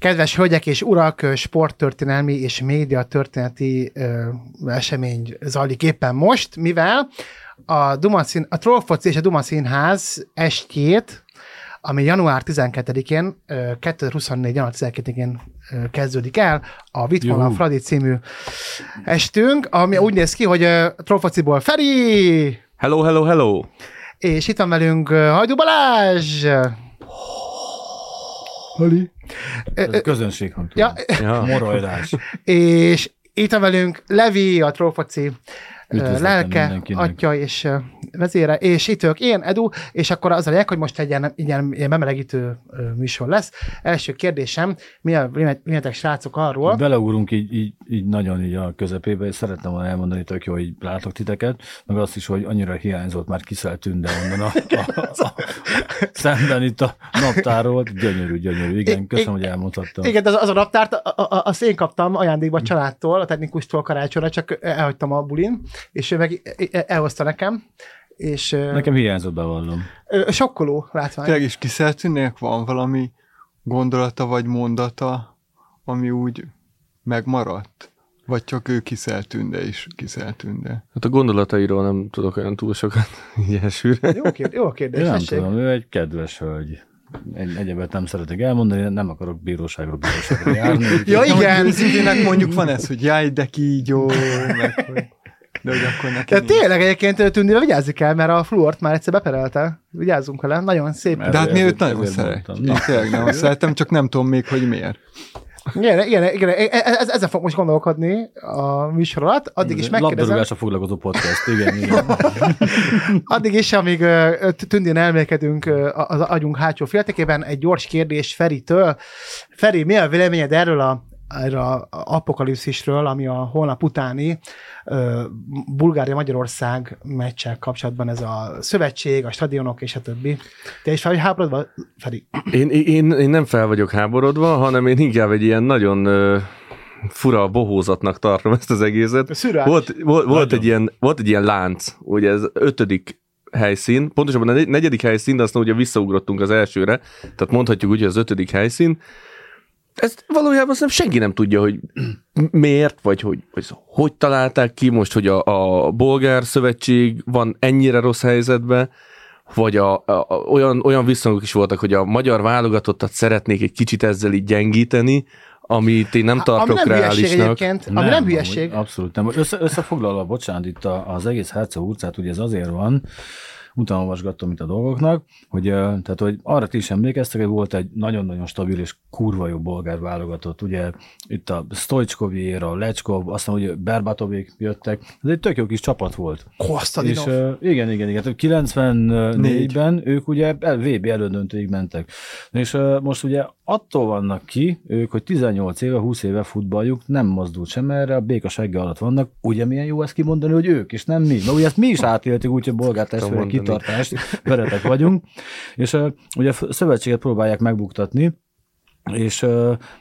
Kedves hölgyek és urak, sporttörténelmi és média történeti ö, esemény zajlik éppen most, mivel a, Duma szín, a Trollfoci és a Duma Színház estjét, ami január 12-én, 2024. január 12-én kezdődik el, a Juhu. Fradi című estünk, ami úgy néz ki, hogy Trollfociból Feri, Hello, hello, hello! és itt van velünk Hajdú Balázs, Hali. Ez ö, közönséghang. ja, Ja. Morojdás. és itt van velünk Levi, a Trollfoci lelke, atya és vezére, és itt ők én, Edu, és akkor az a lényeg, hogy most egy ilyen, ilyen, ilyen bemelegítő műsor lesz. Első kérdésem, mi a véletek srácok arról, Beleúrunk így, így, így, nagyon így a közepébe, és szeretném volna elmondani, tök jó, hogy látok titeket, meg azt is, hogy annyira hiányzott már kiszelt tünde onnan a, a, a, a, szemben itt a naptáról. Gyönyörű, gyönyörű. Igen, köszönöm, hogy elmondhattam. Igen, az, az a naptárt, a- a- azt én kaptam ajándékba a családtól, a technikustól karácsonyra, csak elhagytam a bulin, és ő meg elhozta nekem, és Nekem hiányzott, bevallom. sokkoló látvány. Tényleg is Kiszeltűnnek van valami gondolata vagy mondata, ami úgy megmaradt? Vagy csak ő Kiszeltünde is Kiszeltünde? Hát a gondolatairól nem tudok olyan túl sokat ilyen sűrűn. Jó, kérdés, jó kérdés, Én nem tessék. tudom, ő egy kedves hölgy. Egy, egyebet nem szeretek elmondani, nem akarok bíróságról bíróságra járni. Ja, igen. Őszintén mondjuk van ez, hogy jaj, de kígyó, meg hogy... De hogy akkor neki De nincs. tényleg egyébként Tündire vigyázni kell, mert a fluort már egyszer beperelte. Vigyázzunk vele, nagyon szép. Mert- De hát mi Ezért- őt nagyon mondtam. Na. Tényleg nagyon szeretem, csak nem tudom még, hogy miért. Igen, igen, igen, ez, ezzel fog most gondolkodni a műsor alatt. Addig is megkérdezem, Labdarúgásra foglalkozó podcast, igen, igen. addig is, amíg Tündén elmélkedünk az agyunk hátsó féltekében, egy gyors kérdés Feritől. Feri, mi a véleményed erről a erről a apokalipszisről, ami a holnap utáni Bulgária-Magyarország meccsel kapcsolatban ez a szövetség, a stadionok és a többi. Te is fel vagy háborodva, Feri? Én, én, én nem fel vagyok háborodva, hanem én inkább egy ilyen nagyon fura bohózatnak tartom ezt az egészet. Szürreális. Volt, volt, volt, egy ilyen, volt egy ilyen lánc, ugye ez ötödik helyszín, pontosabban a negy- negyedik helyszín, de aztán ugye visszaugrottunk az elsőre, tehát mondhatjuk úgy, hogy az ötödik helyszín. Ezt valójában azt senki nem tudja, hogy miért, vagy hogy, hogy hogy találták ki most, hogy a, a bolgár szövetség van ennyire rossz helyzetben, vagy a, a, a, olyan, olyan visszhangok is voltak, hogy a magyar válogatottat szeretnék egy kicsit ezzel így gyengíteni, amit én nem ami tartok nem hülyeség reálisnak. egyébként, ami nem, hülyeség. amúgy Abszolút nem. Össze, összefoglalva, bocsánat, itt a, az egész Herceg utcát, ugye ez azért van, utána olvasgattam itt a dolgoknak, hogy, tehát, hogy arra ti is emlékeztek, hogy volt egy nagyon-nagyon stabil és kurva jó bolgár válogatott. Ugye itt a Stojcskoviér, a Lecskov, aztán ugye Berbatovék jöttek. Ez egy tök jó kis csapat volt. És Kostadinov. uh, igen, igen, igen. Tehát 94-ben ők ugye el, VB elődöntőig mentek. És most ugye attól vannak ki ők, hogy 18 éve, 20 éve futballjuk, nem mozdult sem erre, a béka segge alatt vannak. Ugye milyen jó ezt kimondani, hogy ők, és nem mi. Na ugye ezt mi is átéltük, úgyhogy bolgár testvérek. Kitartást, veretek vagyunk. És ugye a szövetséget próbálják megbuktatni, és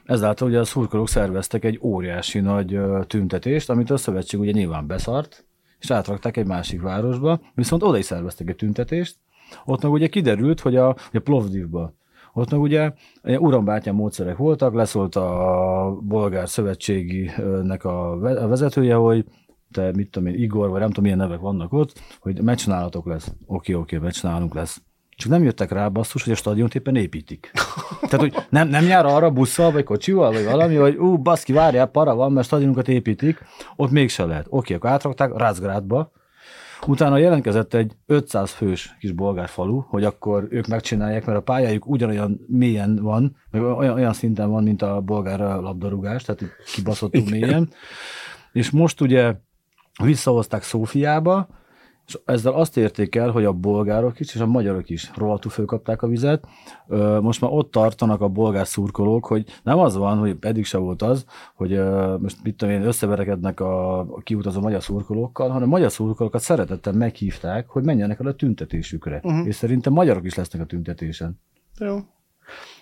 ezáltal ugye a szurkolók szerveztek egy óriási nagy tüntetést, amit a szövetség ugye nyilván beszart, és átrakták egy másik városba, viszont oda is szerveztek egy tüntetést, ott meg ugye kiderült, hogy a, a Plovdivba, ott meg ugye urambátyám módszerek voltak, leszólt a bolgár szövetséginek a ve- a vezetője, hogy te mit tudom én, Igor, vagy nem tudom milyen nevek vannak ott, hogy meccs nálatok lesz. Oké, oké, meccs nálunk lesz. Csak nem jöttek rá basszus, hogy a stadiont éppen építik. Tehát, hogy nem, nem jár arra busszal, vagy kocsival, vagy valami, hogy ú, baszki, várjál, para van, mert stadionunkat építik, ott mégse lehet. Oké, akkor átrakták Razgrádba, Utána jelentkezett egy 500 fős kis bolgár falu, hogy akkor ők megcsinálják, mert a pályájuk ugyanolyan mélyen van, meg olyan, olyan szinten van, mint a bolgár labdarúgás, tehát kibaszottul mélyen. És most ugye visszahozták Szófiába, és ezzel azt érték el, hogy a bolgárok is, és a magyarok is rohadtul fölkapták a vizet. Most már ott tartanak a bolgár szurkolók, hogy nem az van, hogy eddig se volt az, hogy most mit tudom én, összeverekednek a a kiutazó magyar szurkolókkal, hanem a magyar szurkolókat szeretettel meghívták, hogy menjenek el a tüntetésükre. Uh-huh. És szerintem magyarok is lesznek a tüntetésen. Jó.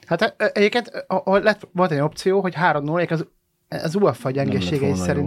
Hát egyébként a- a- lett, volt egy opció, hogy 3-0, az, az UEFA gyengesége is volna jó.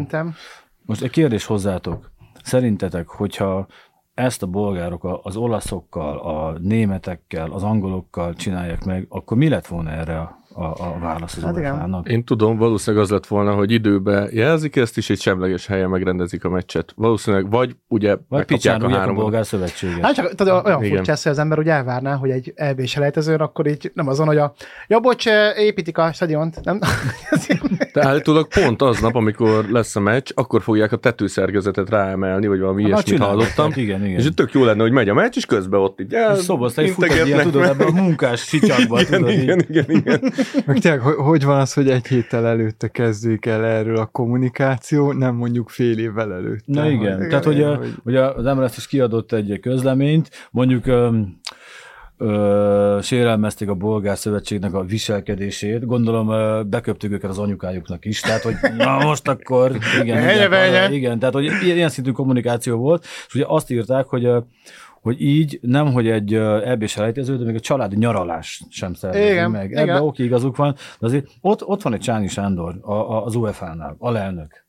Most egy kérdés hozzátok. Szerintetek, hogyha ezt a bolgárok az olaszokkal, a németekkel, az angolokkal csinálják meg, akkor mi lett volna erre a, a válasz az Hát igen. Én tudom, valószínűleg az lett volna, hogy időbe jelzik ezt, és egy semleges helyen megrendezik a meccset. Valószínűleg, vagy ugye Vagy picsán a a három. bolgár szövetséget. Hát csak tudod, olyan Igen. furcsa ez, hogy az ember úgy elvárná, hogy egy EB selejtezőn, akkor így nem azon, hogy a ja, bocs, építik a stadiont. Nem? De állítólag pont aznap, amikor lesz a meccs, akkor fogják a tetőszerkezetet ráemelni, vagy valami Na, ilyesmit hallottam. Igen, igen. És itt tök jó lenne, hogy megy a meccs, és közben ott így el, Szobasztai fut egy ilyen, integetnek tudod, ebben a munkás sicsakban, igen, igen, igen, igen. Meg tényleg, hogy, hogy van az, hogy egy héttel előtte kezdődik el erről a kommunikáció, nem mondjuk fél évvel előtte. Na igen, Hogy- tehát hogy, a, hogy- hogy az MLS is kiadott egy közleményt, mondjuk öm, ö, sérelmezték a bolgár szövetségnek a viselkedését, gondolom ö, beköptük őket az anyukájuknak is, tehát hogy na most akkor igen, igen, igen, tehát hogy ilyen, ilyen szintű kommunikáció volt, és ugye azt írták, hogy ö, hogy így nem, hogy egy EB selejtező, de még a családi nyaralás sem szervezik Igen, meg. igen. Ebben oké, igazuk van, de azért ott, ott van egy Csáni Sándor a, a, az UEFA-nál, alelnök.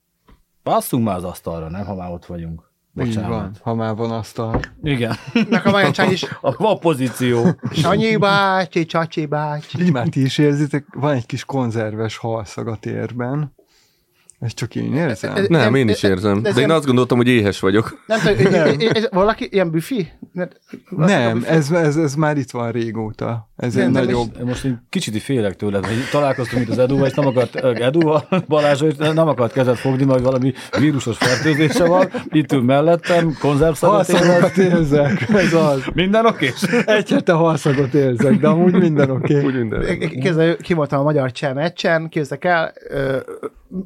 Passzunk már az asztalra, nem, ha már ott vagyunk. Így Bocsánat. van, ha már van asztal. Igen. Meg a Majan is, A, a pozíció. Sanyi bácsi, Csacsi bácsi. Így már ti is érzitek, van egy kis konzerves halszag a térben. Ezt csak én érzem? Ez- Nem, Nem, én is ez- érzem. ez De én nem- azt gondoltam, hogy éhes vagyok. Nem tudom, ez, ez, ez, valaki ilyen büfi? Nem, ez, ez, ez már itt van régóta. Ez Nem, egy nem, nagyobb... Most én kicsit félek tőled, hogy találkoztunk itt az Eduval, és nem akart, Edu, Balázs, hogy nem akart kezet fogni, majd valami vírusos fertőzése van, itt ül mellettem, konzervszagot érzek. érzek, ez az. Minden oké? Egy hete halszagot érzek, de amúgy minden oké. Úgy Okay. minden. Képzeld, ki voltam a magyar cseh meccsen, képzeljek el, ö,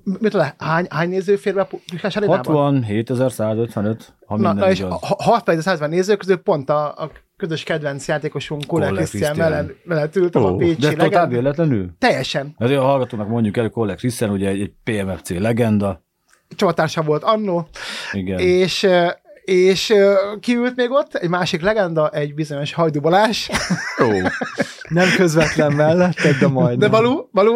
mit tudom, hány, hány néző fér be a Puskás arénában? 67.155, ha Na, minden na és igaz. 6 néző közül pont a, a közös kedvenc játékosunk, Koller Koller Krisztián Krisztián. mellett, mellett ültem Ó, a Pécsi De totál legend. véletlenül? Teljesen. Ezért a hallgatónak mondjuk el, hogy Kollek Christian, ugye egy, egy PMFC legenda. Csavatársa volt annó, Igen. és és kiült még ott, egy másik legenda, egy bizonyos Hajdu Balázs, Ó, Nem közvetlen melletted, de majd. de Balú, Balú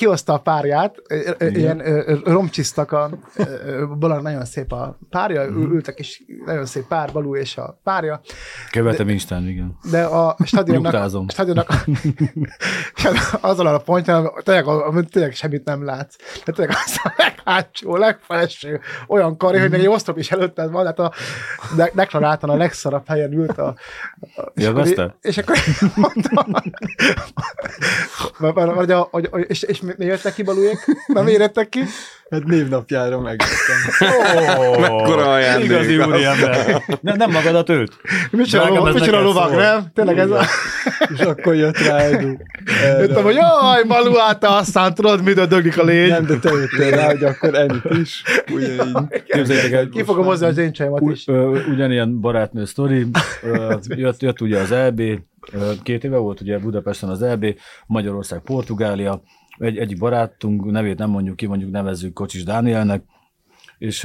kihozta a párját, ilyen romcsisztak a Balán nagyon szép a párja, Mhm. ül- ültek és nagyon szép pár, Balú és a párja, Követem Isten, igen. de a stadionnak, Nyugtázom. a stadionnak azon a pontján, tényleg, amit tényleg semmit nem látsz. De tényleg az a leghátsó, legfelső olyan kari, hogy még egy oszlop is előtted van, hát a de, deklaráltan a legszarabb helyen ült a... a és, akkor, és akkor mondtam, vagy a, hogy, hogy, és, és mi, mi jöttek ki balújék? Nem érettek ki? Hát névnapjára megvettem. mekkora ajándék. Igazi úriember. Nem, nem magadat őt. Mit csinál, Drágám, a- ez mit csinál a neked lovag, szól. nem? Tényleg ez a... És akkor jött rá Edu. Jöttem, hogy jaj, balú, hát te aztán tudod, mit döglik a lény. Nem, de te jöttél rá, hogy akkor ennyit is. Ugyanígy. Képzeljétek el, Ki fogom hozni az én csajomat is. ö, ugyanilyen barátnő sztori, ö, jött, jött ugye az EB, két éve volt ugye Budapesten az EB, Magyarország, Portugália, egy, egyik barátunk, nevét nem mondjuk ki, mondjuk nevezzük Kocsis Dánielnek, és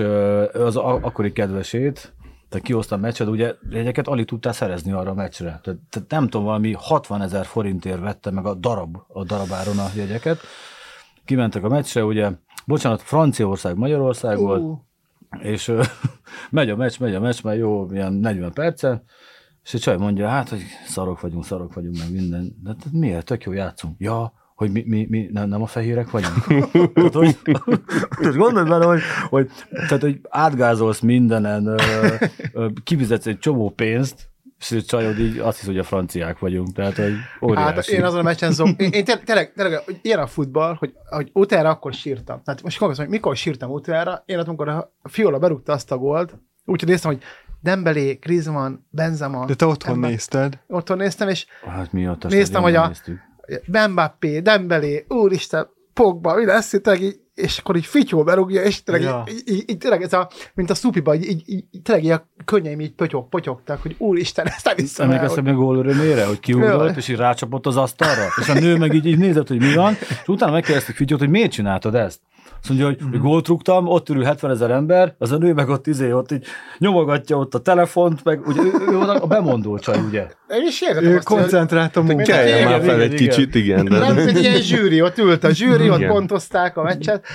az akkori kedvesét, tehát kihoztam meccset, ugye jegyeket alig tudtál szerezni arra a meccsre. Tehát, tehát nem tudom, valami 60 ezer forintért vette meg a darab, a darabáron a jegyeket. Kimentek a meccsre, ugye, bocsánat, Franciaország, Magyarország volt, Ú, és megy a meccs, megy a meccs, már jó, ilyen 40 perce, és egy csaj mondja, hát, hogy szarok vagyunk, szarok vagyunk, meg minden. De hát miért? Tök jó játszunk. Ja, hogy mi, mi, mi nem, nem a fehérek vagyunk. tehát, hogy, tehát gondolj bele, hogy, hogy, tehát, hogy átgázolsz mindenen, ö, ö, kifizetsz egy csomó pénzt, és csajod így azt hisz, hogy a franciák vagyunk. Tehát, hogy óriási. Hát én azon a meccsen zom, én, én té- tényleg, tényleg, ilyen a futball, hogy, hogy utána akkor sírtam. Tehát most konkrétan, hogy mikor sírtam utána, én ott, amikor a Fiola berúgta azt a gólt, úgyhogy néztem, hogy Dembélé, Griezmann, Benzema. De te otthon Ember- nézted. Otthon néztem, és Hát mi Néztem, hogy a- néztük. Mbappé, Dembélé, úristen, Pogba, mi lesz itt, így, és akkor így fityó berúgja, és tényleg, Ja. így, így, így, tényleg ez a, mint a szupiba, így, így, így, tényleg így a könnyeim így pötyog, potyogtak, hogy úristen, ezt nem hiszem el, Emlékeztem hogy- gól örömére, hogy kiugrott, és így rácsapott az asztalra, és a nő meg így, így nézett, hogy mi van, és utána megkérdeztük Fityót, hogy miért csináltad ezt? Azt mondja, hogy, hogy gólt rúgtam, ott ülő 70 ezer ember, az a nő meg ott izé, ott így nyomogatja ott a telefont, meg ugye ő, ő, ő a bemondó csaj, ugye? Én is értettem Ő azt, hogy- koncentrált a Igen, már fel igen, egy igen. kicsit, igen. Nem, De... egy ilyen zsűri, ott ült a zsűri, ott pontozták a meccset.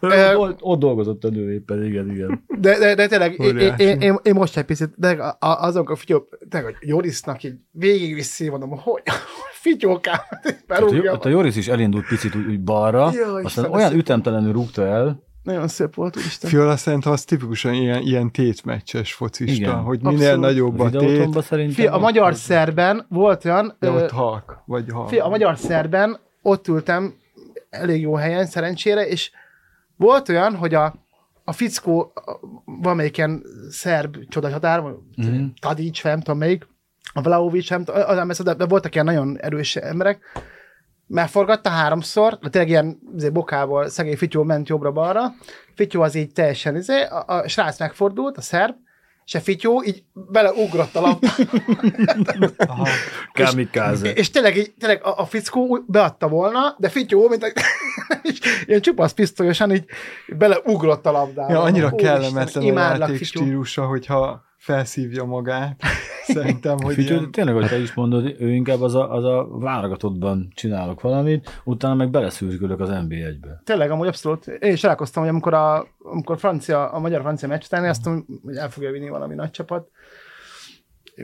Ö, ott, ott dolgozott a nő éppen, igen, igen. De, de, de tényleg, én, én, én, én, most egy picit, de azok a figyó, tényleg, hogy Jorisnak így végigviszi, mondom, hogy figyókám, Hát, berúgja. ott a Joris is elindult picit úgy, úgy balra, Jaj, aztán olyan ütemtelenül rúgta el, Nagyon szép volt, úristen. Fiola szerintem az tipikusan ilyen, ilyen tétmeccses focista, Igen. hogy minél Abszolút. nagyobb a tét. Fia, a magyar szerben volt olyan, de ott halk, vagy halk. fia, a magyar szerben ott ültem elég jó helyen, szerencsére, és volt olyan, hogy a, a fickó a- valamelyik ilyen szerb csodahatár, Mhm. mm. Tadic, nem tudom melyik, a Vlaovic, nem tudom, az de voltak ilyen nagyon erős emberek, megforgatta háromszor, tényleg ilyen izé, bokából szegény Fityó ment jobbra-balra, Fityó az így teljesen, izé, a, a srác megfordult, a szerb, és a Fityó így beleugrott a labda. Kamikáze. És tényleg, így, tényleg a, a fickó beadta volna, de Fityó, mint egy, és ilyen csupasz pisztolyosan így beleugrott a labdába. Ja, annyira kellemetlen a imádlak, játék stílusa, hogyha felszívja magát. Szerintem, hogy Figyelj, ilyen... tényleg, hogy te is mondod, ő inkább az a, az a válogatottban csinálok valamit, utána meg beleszűrgülök az NB1-be. Tényleg, amúgy abszolút. Én is találkoztam, hogy amikor a, amikor francia, a magyar-francia meccs után azt mondom, hogy el fogja vinni valami nagy csapat.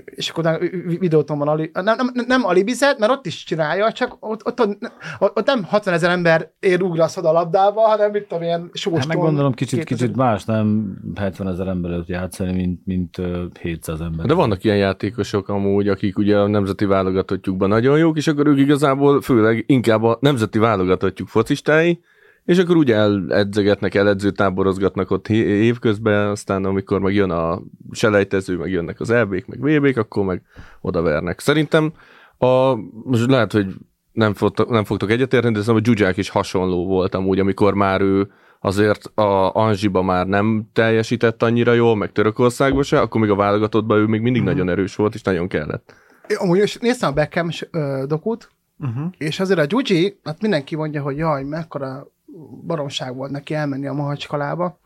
És akkor utána vi- videótomban ali, nem, nem, nem alibizet, mert ott is csinálja, csak ott, ott, ott, ott nem 60 ezer ember ér ugrasz oda a labdába, hanem mit tudom, ilyen sós Hát meg gondolom kicsit, 2000 kicsit más, nem 70 ezer ember előtt játszani, mint, mint ö, 700 ember. De vannak ilyen játékosok amúgy, akik ugye a nemzeti válogatottjukban nagyon jók, és akkor ők igazából főleg inkább a nemzeti válogatottjuk focistái, és akkor ugye eledzegetnek, eledzőtáborozgatnak ott évközben, aztán amikor meg jön a selejtező, meg jönnek az EB-k, meg VB-k, akkor meg odavernek. Szerintem a, most lehet, hogy nem, fogtok, nem fogtok egyetérteni, de szerintem a Zsuzsák is hasonló volt amúgy, amikor már ő azért a Anzsiba már nem teljesített annyira jól, meg Törökországban se, akkor még a válogatottban ő még mindig nagyon erős volt, és nagyon kellett. Én Amúgy is néztem a Beckham dokut, Uh-huh. és azért a Gyugyi, hát mindenki mondja, hogy jaj, mekkora baromság volt neki elmenni a Mahacskalába.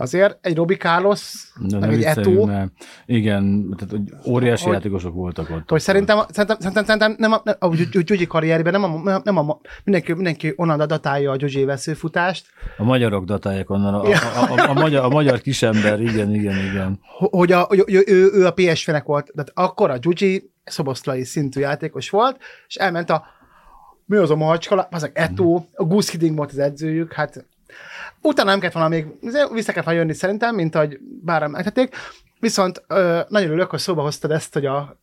Azért egy Robi Carlos, De meg egy Eto, mert igen, tehát hogy óriási Hogy- játékosok voltak ott. hogy szerintem, szerintem, szerintem, szerintem nem a, nem a Gyugyi- karrierben nem a, nem a, mindenki, mindenki onnan datálja a Gyugyi veszőfutást, A magyarok datálják onnan, a, a, a, a, magyar, a magyar kisember, igen, igen, igen. ho- hogy, a, hogy ő, ő, ő a PSV-nek volt, de akkor a Gyugyi szoboszlai szintű játékos volt, és elment a mi az a Mahacskala, az a Eto, a Gus Hiddink volt az edzőjük, hát utána nem kellett volna még, vissza kellett volna jönni szerintem, mint ahogy bár megtették, Viszont ö, nagyon örülök, hogy szóba hoztad ezt, hogy a,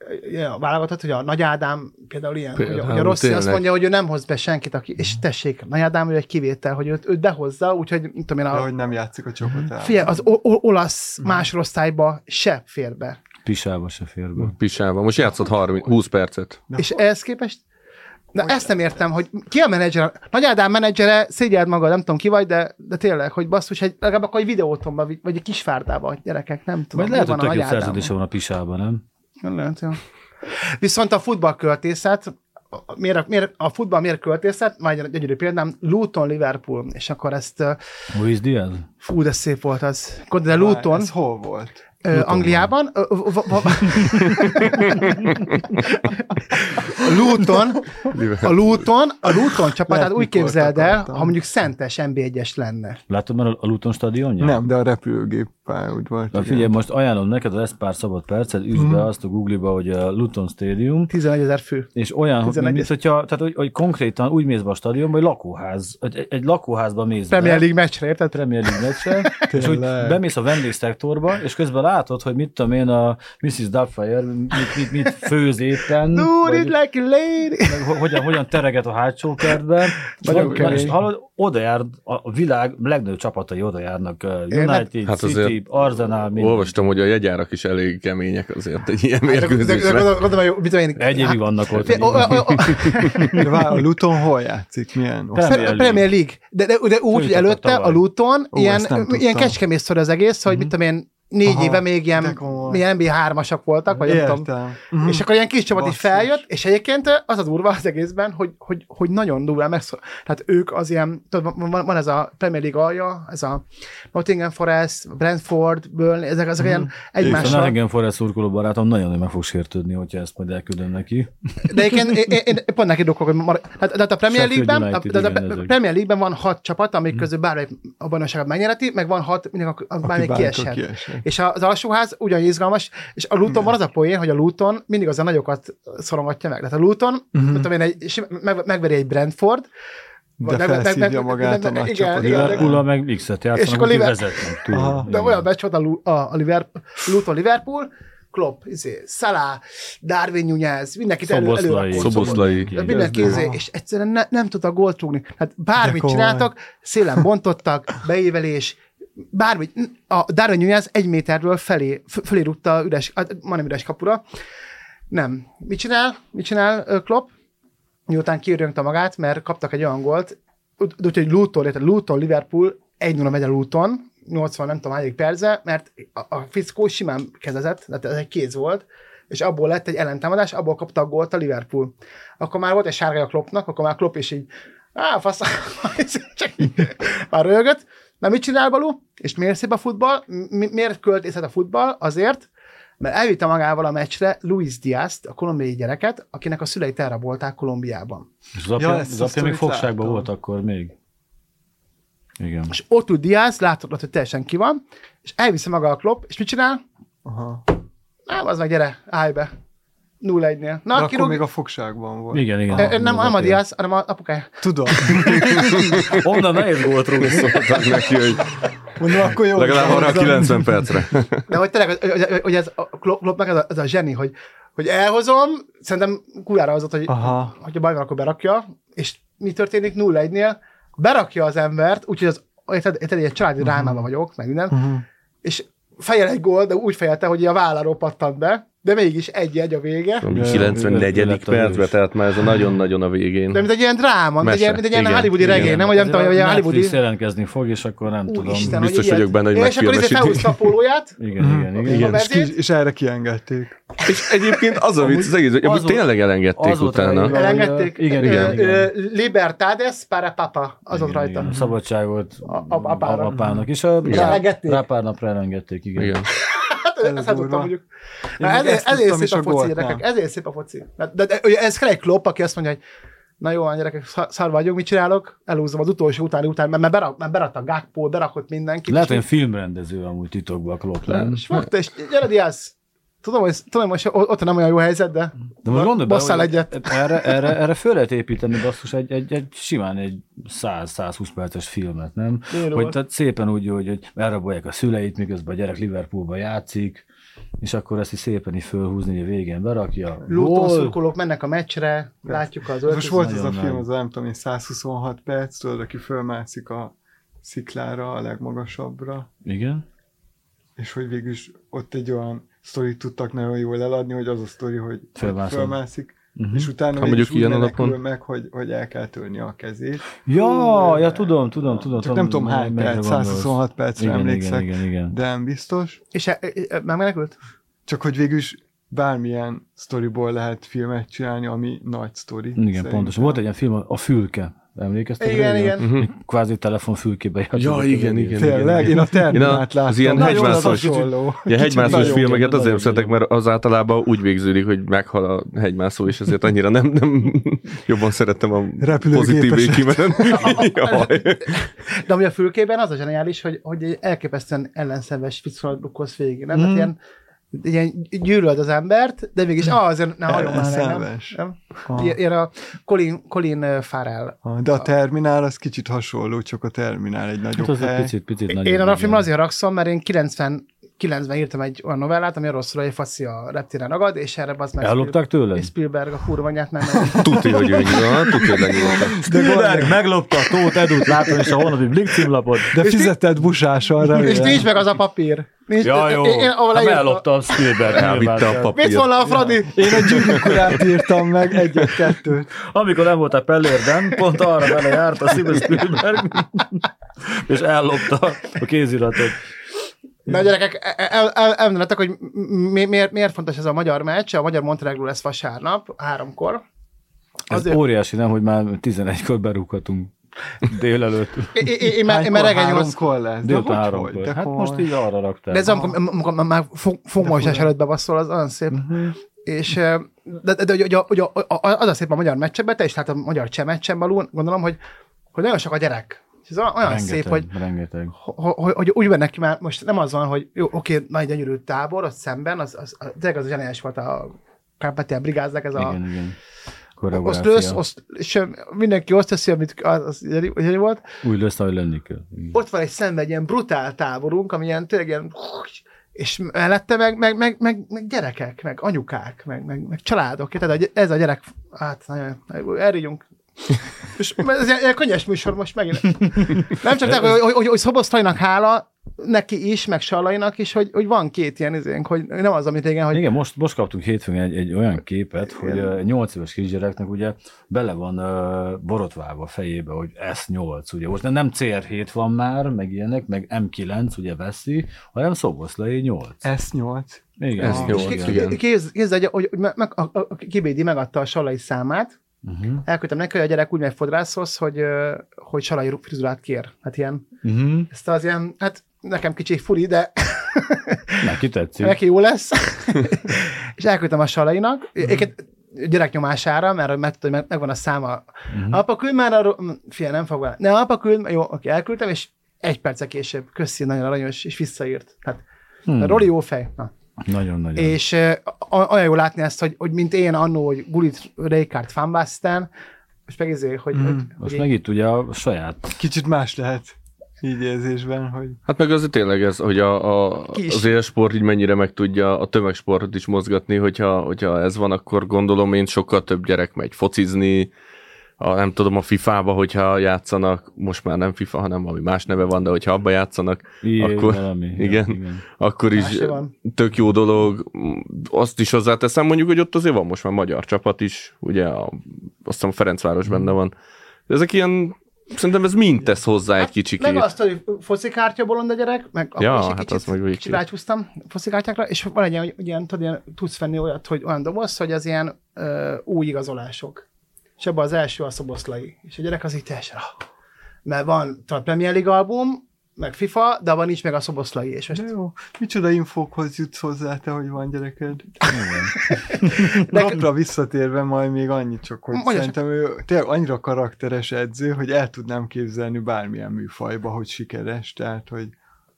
a válogatott, hogy a Nagy Ádám például ilyen, például, hogy, a- hogy a Rossi azt tényleg. mondja, hogy ő nem hoz be senkit, aki, és tessék, Nagy Ádám ő egy kivétel, hogy őt, őt behozza, úgyhogy, nem tudom én, De a, hogy nem játszik a csapatában. Figyelj, az o- o- olasz másodosztályba se fér be. Pisába se fér be. Pisával. Most játszott 30, 20 percet. De és ehhez képest, de ezt nem értem, hogy ki a menedzser? Nagy Ádám menedzsere, szégyeld magad, nem tudom ki vagy, de, de tényleg, hogy basszus, egy, legalább akkor egy videótomba, vagy egy kisfárdába, gyerekek, nem tudom. Vagy lehet, hogy van a tök jó Nagy Ádámmal. szerződése van a Pisában, nem? Lehet, jó. Viszont a futballköltészet, a- miért, miért, a futball miért költészet? Majd egy gyönyörű példám, Luton Liverpool, és akkor ezt, Luis Diaz? fú, de szép volt az. De Luton, Ez hol volt? Ö, Angliában. A Luton, a Luton, a Luton csapatát úgy képzeld el, ha mondjuk Szentes NB1-es lenne. Látod már a a Luton stadionja? Nem, de a repülőgép úgy volt. Na igen. figyelj, most ajánlom neked, az lesz pár szabad percet, üsd be azt a Google-ba, hogy a Luton Stadium, 11 ezer fő. és olyan, hogy, 11 mint hogyha, tehát, hogy, hogy konkrétan úgy mész be a stadionba, hogy lakóház, egy, egy lakóházba mész be. Premier League meccsre, érted? Premier League meccsre, és hogy Tényleg. bemész a vendégszektorba, és közben látod, hogy mit tudom én, a Mrs. Doubtfire mit, mit, mit főz éppen, Dude, vagy- like a lady. meg ho- hogyan, hogyan tereget a hátsó kertben. És, Nagyon és hallod, oda jár, a világ legnagyobb csapatai oda járnak. uh, Én United, Hát City, azért Arsenal, minden. Olvastam, hogy a jegyárak is elég kemények azért egy ilyen mérkőzésre. Egy évig vannak ott. A Luton hol játszik? Milyen? Premier League. De, de, de úgy, hogy előtte a Luton ilyen, ilyen kecskemészszor az egész, hogy mit tudom én, négy Aha, éve még ilyen, ilyen NBA3-asak voltak, vagy nem tudom. Értem. Mhm. És akkor ilyen kis csapat is feljött, és egyébként az a durva az egészben, hogy, hogy, hogy nagyon durván megszól. Tehát ők az ilyen, tudod, van, van ez a Premier League alja, ez a Nottingham Forest, Brentford, Burnley, ezek, ezek ilyen És a egymással. Nottingham Forest szurkoló barátom nagyon meg fog sértődni, hogyha ezt majd elküldöm neki. De egyébként én, én, én pont neki dokok, hogy mar... tehát, tehát a Premier League-ben, a, a ezek. Premier League-ben van hat csapat, amik közül bármelyik a bajnokságot megnyereti, meg van hat, mindig a, a bármelyik kieshet. kieshet. És az alsóház ugyan izgalmas, és a Lutonban az a poén, hogy a Luton mindig az a nagyokat szorongatja meg. Tehát a Luton, uh-huh. tudom én, egy, meg, megveri egy Brentford, De meg- meg- felszívja meg- magát a nagy igen. Liverpool meg X-et És játszanak, akkor úgyhogy Liver- vezetnek túl. Aha. de olyan meccs volt a, a, a Liverpool, Luton Liverpool, Klopp, izé, Salah, Darwin Nunez, mindenkit elő, Szoboszlai. előrakott. Szoboszlai. Igen. Mindenki izé, és egyszerűen ne, nem tudtak gólt rúgni. Hát bármit csináltak, szélen bontottak, beévelés, bármit. A Darwin Nunez egy méterről felé, f- felé rúgta üres, majdnem üres kapura. Nem. Mit csinál? Mit csinál Klopp? Miután kiüröngte magát, mert kaptak egy olyan gólt, úgy- úgyhogy Luton, Luton, Liverpool 1 0 megy a Luton, 80 nem tudom hányik perce, mert a, a fickó simán kezezett, tehát ez egy kéz volt, és abból lett egy ellentámadás, abból kapta a gólt a Liverpool. Akkor már volt egy sárga a Kloppnak, akkor már Klopp is így, á, fasz, csak így, már rögött. Na mit csinál Balú? És miért szép a futball? Mi, miért költészet a futball? Azért, mert elvitte magával a meccsre Luis Diaz-t, a kolumbiai gyereket, akinek a szüleit elrabolták Kolumbiában. És az apja, Ja, az a apja még fogságban volt akkor még. Igen. És ott ül Diaz, látod, hogy teljesen ki van, és elviszi maga a Klopp, és mit csinál? Aha. Nem, az meg gyere, állj be. 0-1-nél. Na, De akkor kirúg... még a fogságban volt. Igen, igen. Ö, nem, Az nem a. Diaz, hanem a apukája. Tudom. Onnan nehéz gólt rúgni. Szóltak neki, hogy Mondom, akkor jó. legalább arra a 90 percre. De hogy tényleg, hogy- hogy, ez a Klopp Klopp meg ez a, ez a zseni, hogy, hogy elhozom, szerintem kurára hozott, hogy, Aha. hogy a baj van, akkor berakja, és mi történik 0-1-nél? Berakja az embert, úgyhogy az, érted, érted, egy családi Mhm. drámában vagyok, meg minden, Uh-huh. és fejel egy gól, de úgy fejelte, hogy a válláról pattant be, de mégis egy-egy a vége. Ami Ja, ő 94. lett a percben, hős. tehát már ez a nagyon-nagyon a végén. De mint egy ilyen dráma, mint egy, mint egy ilyen hollywoodi igen. regény, nem? Vagy nem tudom, hogy a hollywoodi... Netflix jelentkezni fog, és akkor nem tudom. Úristen, Biztos hogy vagyok benne, hogy És akkor izé megfilmesítik. felhúzta a pólóját, Igen, igen, igen. Igen. a És, erre kiengedték. És egyébként az a vicc, az egész, hogy tényleg elengedték utána. elengedték. Igen, igen, Libertades para papa, az ott rajta. Szabadságot apának. És a, rá, Elengedték. rá pár napra elengedték, igen. Ez ezt nem durva. tudtam mondjuk. Én Na, ezért, ezt ezért szép a a foci, gyerekek, ezért szép a foci. De, de, de ez kell egy klopp, aki azt mondja, hogy na jó, van, gyerekek, szar, vagyok, mit csinálok? Elhúzom az utolsó utáni után, mert, mert, berak, mert berakta Gakpo, berakott mindenki. Lehet, hogy filmrendező amúgy titokban a Klopp, nem? És fogta, és gyere Diaz. Tudom, hogy, tudom, hogy most ott nem olyan jó helyzet, de, De most gondolj basszál hogy egyet. Erre, erre, erre föl lehet építeni basszus egy, egy, egy simán egy 100-120 perces filmet, nem? Miért Hogy tehát szépen úgy, hogy, hogy elrabolják a szüleit, miközben a gyerek Liverpoolba játszik, és akkor ezt is szépen így fölhúzni, hogy a végén berakja. Luton szurkolók mennek a meccsre, látjuk az Most öltözőt. volt ez a film, az nem tudom, én 126 perc, tudod, aki fölmászik a sziklára, a legmagasabbra, Igen? és hogy végül is ott egy olyan sztorit tudtak nagyon jól eladni, hogy az a sztori, hogy fölmászik, Uh-huh. és utána Ha mondjuk ilyen úgy menekül alapon. meg, hogy, hogy el kell törni a kezét. Ja, ja, tudom, tudom, tudom. Csak nem tudom hány perc, gondolsz. 126 percre igen, emlékszek, Igen, igen, igen. de nem biztos. És e, e, e, megmenekült? Csak hogy végül is bármilyen sztoriból lehet filmet csinálni, ami nagy sztori. Igen, szerintem. pontosan. Volt egy ilyen film, a Fülke. Emlékeztek? Igen, rá? igen. Mhm. Kvázi telefonfülkébe. Ja, igen, igen. Tényleg, én a Terminát az láttam. ilyen Nagyon hegymászós-. Ilyen hegymászós filmeket azért nagyon szeretek, mert az általában úgy végződik, hogy meghal a hegymászó, és ezért annyira nem, nem jobban szerettem a pozitív végkimenet. De ami a fülkében az a zseniális, hogy, hogy egy elképesztően ellenszenves fickóra lukkolsz végig. Nem? Mhm. Mm. Tehát ilyen, ilyen gyűlöld az embert, de mégis ah, azért ne hagyom már meg, nem? Nem? Ah. Ilyen, a Colin, Colin Farrell. Ah, De a Terminál az kicsit hasonló, csak a Terminál egy nagyobb Hát az egy hely. picit, picit nagyobb. Én a igen. azért rakszom, mert én 90 90-ben írtam egy olyan novellát, ami arról szól, hogy egy faszi a reptéren ragad, és erre az meg Ellopták tőled? és Spielberg a kurva anyját nem Tuti, hogy ő nyugodt, tuti, hogy lenyugodtak. Spielberg meglopta a Tóth Edut, látom is a holnapi Blik címlapot. De fizetett busással rá. És nincs meg az a papír. Nincs, Ja, jó. Én, én, ahol Hát ellopta a Spielberg. Elvitte a nyilván. Mit papírt. volna a Fradi? Én a gyűrűkurát írtam meg, egyet-kettőt. Amikor nem voltál Pellérben, pont arra vele járt a Steven Spielberg, és ellopta a kéziratot. Na gyerekek, el, el, el, elmondatok, hogy mi, miért, miért fontos ez a magyar meccs, a magyar Montenegro lesz vasárnap, háromkor. Ez Azért- óriási, nem, hogy már 11-kor berúghatunk délelőtt. Én, már- reggel nyolc, háromkor lesz. Délután háromkor. Hát most így arra raktál. de ez amikor, amikor már- fogmosás előtt bebasszol, az olyan szép. Mhm. És eh, de, de, de, de, de, de, de, az a szép a magyar meccsekben, te is látod a magyar cseh meccsen balul, gondolom, hogy, hogy nagyon sok a gyerek. És ez olyan rengeteg, szép, hogy, Rengeteg. hogy, hogy, úgy vennek ki már, most nem az van, hogy jó, oké, nagy gyönyörű tábor, ott szemben, az, az, az tényleg az a zseniális volt a Kárpátián brigáznak, ez a Igen, igen. Koreográfia. lösz, oszt, és mindenki azt teszi, amit az, az gyönyörű volt. Úgy lesz, ahogy lenni kell. Igen. Ott van egy szemben egy ilyen brutál táborunk, ami ilyen tényleg ilyen és mellette meg, meg, meg, meg, meg gyerekek, meg anyukák, meg, meg, meg családok. Tehát ez a gyerek, hát nagyon, elrígyunk. És ez ilyen könnyes műsor most megint. Nem csak te, hogy, hogy, hogy, hogy Szoboszlainak hála, neki is, meg Salainak is, hogy, hogy van két ilyen izénk, hogy nem az, amit igen, hogy Igen, most, most kaptunk hétfőn egy, egy olyan képet, hogy ö, 8 éves kisgyereknek ugye bele van uh, borotválva a fejébe, hogy S8, ugye most nem CR7 van már, meg ilyenek, meg M9, ugye veszi, hanem Szoboszlai 8. S8. Igen, S8, igen, igen. igen. Képzeld, hogy, hogy meg, meg, a, a Kibédi megadta a Salai számát, Uh-huh. elküldtem neki, hogy a gyerek úgy megy fodrászhoz, hogy, hogy Salai frizurát kér. Hát ilyen, Uh-huh. ezt az ilyen, hát nekem kicsi furi, de Neki tetszik. neki jó lesz. és elküldtem a Salainak, egyébként gyerek nyomására, mert meg, meg, megvan a száma. Uh-huh. Apa, küld már hm, fia, nem fog vele. Ne, apa, küld, jó, oké, elküldtem, és egy perce később, köszi, nagyon aranyos, és visszaírt. Tehát, hmm. Roli jó fej. Na. Nagyon-nagyon. És uh, olyan jó látni ezt, hogy, hogy mint én annó, hogy Gulit Rijkaard fanbaszten, most meg izé, hogy, Mhm. hogy, Most hogy meg itt ugye a saját Kicsit más lehet így érzésben, hogy Hát meg azért tényleg ez, hogy a, a, Ki is. az élsport így mennyire meg tudja a tömegsportot is mozgatni, hogyha, hogyha ez van, akkor gondolom én sokkal több gyerek megy focizni, a, nem tudom, a FIFA-ba, hogyha játszanak, most már nem FIFA, hanem valami más neve van, de hogyha abba játszanak, ilyen Akkor- valami. igen. igen. akkor Más is van. tök jó dolog. Azt is hozzáteszem, mondjuk, hogy ott azért van most már magyar csapat is, ugye a, azt hiszem a Ferencváros benne van. De ezek ilyen, szerintem ez mind tesz hozzá egy kicsikét. meg azt, hogy focikártya bolond a gyerek, meg akkor Ja, is egy hát kicsit, az meg kicsit rácsúsztam focikártyákra, és van egy ilyen, hogy ilyen, tudod, ilyen, tudsz venni olyat, hogy olyan doboz, hogy az ilyen ö, új igazolások. És ebben az első a szoboszlai. És a gyerek az így teljesen, ah. mert van tudod, Premier League album, meg FIFA, de abban nincs meg a szoboszlai. És most de jó, micsoda infókhoz jutsz hozzá te, hogy van gyereked. De- Napra visszatérve majd még annyit csak, hogy Mondja szerintem ő tényleg annyira karakteres edző, hogy el tudnám képzelni bármilyen műfajba, hogy sikeres, tehát, hogy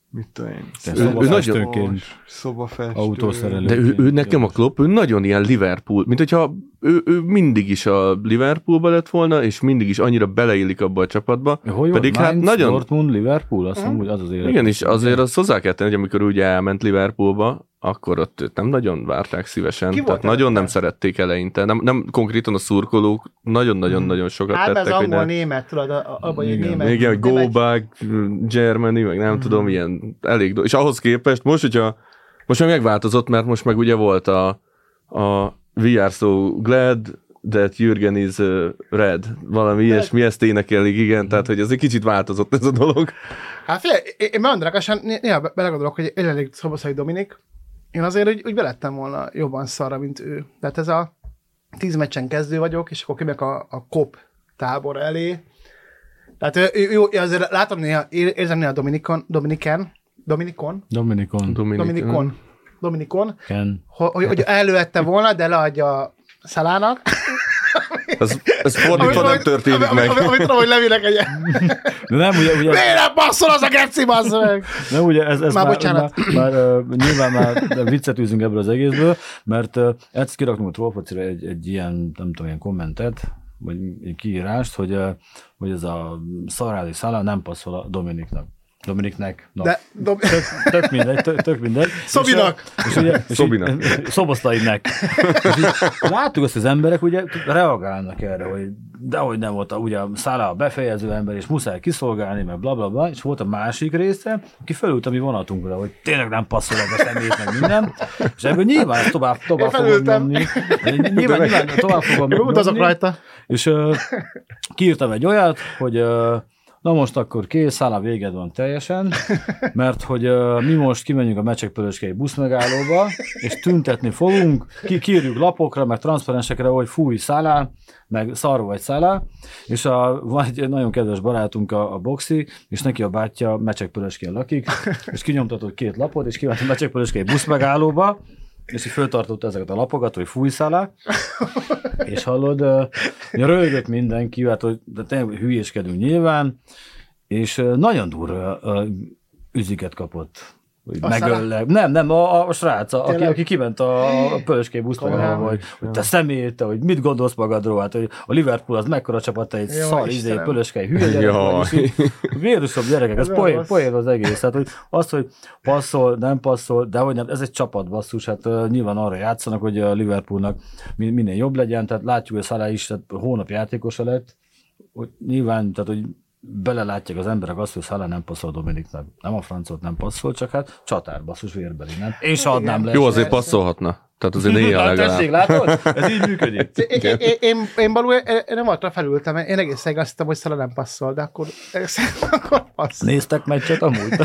mit tudom én. Szobafestőként, Szobafestő. autószerelő. De ő, ő nekem a Klopp, ő nagyon ilyen Liverpool, mint hogyha ő, ő mindig is a Liverpoolba lett volna, és mindig is annyira beleillik abba a csapatba. Hogy Pedig hát Mainz, nagyon- Dortmund, Liverpool, azt mondom, hogy az az élet. Igen, és azért azt hozzá kell tenni, hogy amikor ugye elment Liverpoolba, akkor ott őt nem nagyon várták szívesen. Ki tehát nagyon nem szerették eleinte. Nem, nem konkrétan a szurkolók nagyon-nagyon-nagyon sokat hát ez tettek, hogy angol ne... német, tudod, a- a- abban, Igen. német. Igen, go egy- back, Germany, meg nem tudom, ilyen elég do- És ahhoz képest most, hogyha most meg megváltozott, mert most meg ugye volt a, a We are so glad that Jürgen is uh, red. Valami ilyesmi, ezt énekelik, igen, tehát hogy ez egy kicsit változott ez a dolog. Hát figyelj, én, én megmondanakasan néha be- belegondolok, hogy elég Szoboszai Dominik, én azért úgy, úgy belettem volna jobban szarra, mint ő. Tehát ez a tíz meccsen kezdő vagyok, és akkor kimegyek a, a kop tábor elé. Tehát ő, ő, ő, ő azért látom néha, ér- érzem néha Dominikon, Dominiken, Dominikon, Dominikon. Dominik. Dominikon, Dominikon, Ken. hogy, hogy, elővette volna, de leadja Szalának. Ez, ez fordítva nem történik amit, meg. Amit, amit tudom, hogy levinek egy nem, ugye, ugye, Miért nem basszol az a geci, bassz meg? nem, ugye ez, ez Már már, bocsánat. már, már uh, nyilván már viccet űzünk ebből az egészből, mert uh, egyszer kiraktunk a Trollfocira egy, egy ilyen, nem tudom, ilyen kommentet, vagy egy kiírást, hogy, uh, hogy ez a szarádi szála nem passzol a Dominiknak. Dominiknek. No. De, dob... Tök, tök mindegy, tök, tök mindegy. Szobinak. És, és ugye, és Szobinak. így- Szoboszlainek. És így láttuk azt, az emberek ugye reagálnak erre, hogy dehogy nem volt a, ugye a szállá a befejező ember, és muszáj kiszolgálni, meg bla, bla, bla, és volt a másik része, aki felült a mi vonatunkra, hogy tényleg nem passzol a szemét, meg minden, és ebből nyilván tovább, tovább fogom nyomni. Nyilván, nyilván tovább fogom utazok nyomni. rajta. És uh, kiírtam egy olyat, hogy, uh, Na most akkor kész, szállá véged van teljesen, mert hogy uh, mi most kimenjünk a Mecsek Pölöskei buszmegállóba, és tüntetni fogunk, ki, kírjuk lapokra, meg transzparensekre, hogy fúj szállá, meg szar vagy szállá, és a, van egy nagyon kedves barátunk a, a Boxi, és neki a bátyja Mecsek Pölöskén lakik, és kinyomtatott két lapot, és kiment a Mecsek Pölöskei buszmegállóba, és így föltartotta ezeket a lapokat, hogy fúj szállá, és hallod, uh, röhögött mindenki, hát hogy de tényleg hülyéskedünk nyilván, és uh, nagyon durva uh, üziket kapott. Hogy A megöllek. Nem, nem, a, a srác, a, aki, aki kiment a, a buszmegállóba, Komolyan? hogy, hogy te szemét, te, hogy mit gondolsz magadról, hát, hogy a Liverpool az mekkora csapat, egy Jó, szar, izé. Pölöskei hülye gyerek, vagy, Vérusabb gyerekek, ez Ez poén, poén az egész. Hát, hogy az, hogy passzol, nem passzol, de hogy nem, ez egy csapat basszus, hát uh, nyilván arra játszanak, hogy a Liverpoolnak min- minél jobb legyen, tehát látjuk, hogy Salah is tehát hónap játékosa lett, hogy nyilván, tehát hogy belelátják az emberek azt, hogy Salah nem passzol Dominiknak. Nem a francot nem passzol, csak hát csatár basszus vérbeli, nem? Én se adnám le. Jó, azért passzolhatna. Tehát azért néha Hát tessék, legalább. látod? Ez így működik. Én, én, én, én, én én nem arra felültem, én egészen azt hittem, hogy Szala nem passzol, de akkor, akkor passzol. Néztek meccset amúgy?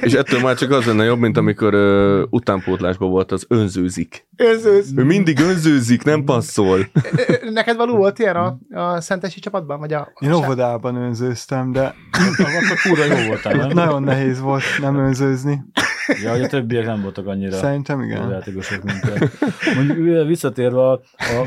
És ettől már csak az lenne jobb, mint amikor ö, utánpótlásban volt az önzőzik. Önzőz. Ő mindig önzőzik, nem passzol. Neked való volt ilyen a, a Szentesi csapatban? Vagy a, Én óvodában önzőztem, de Akkor kurva jó voltál, nagyon nehéz volt nem önzőzni. Ja, hogy a többiek nem voltak annyira. Szerintem igen. játékosok, mint te. Mondjuk visszatérve, a, a,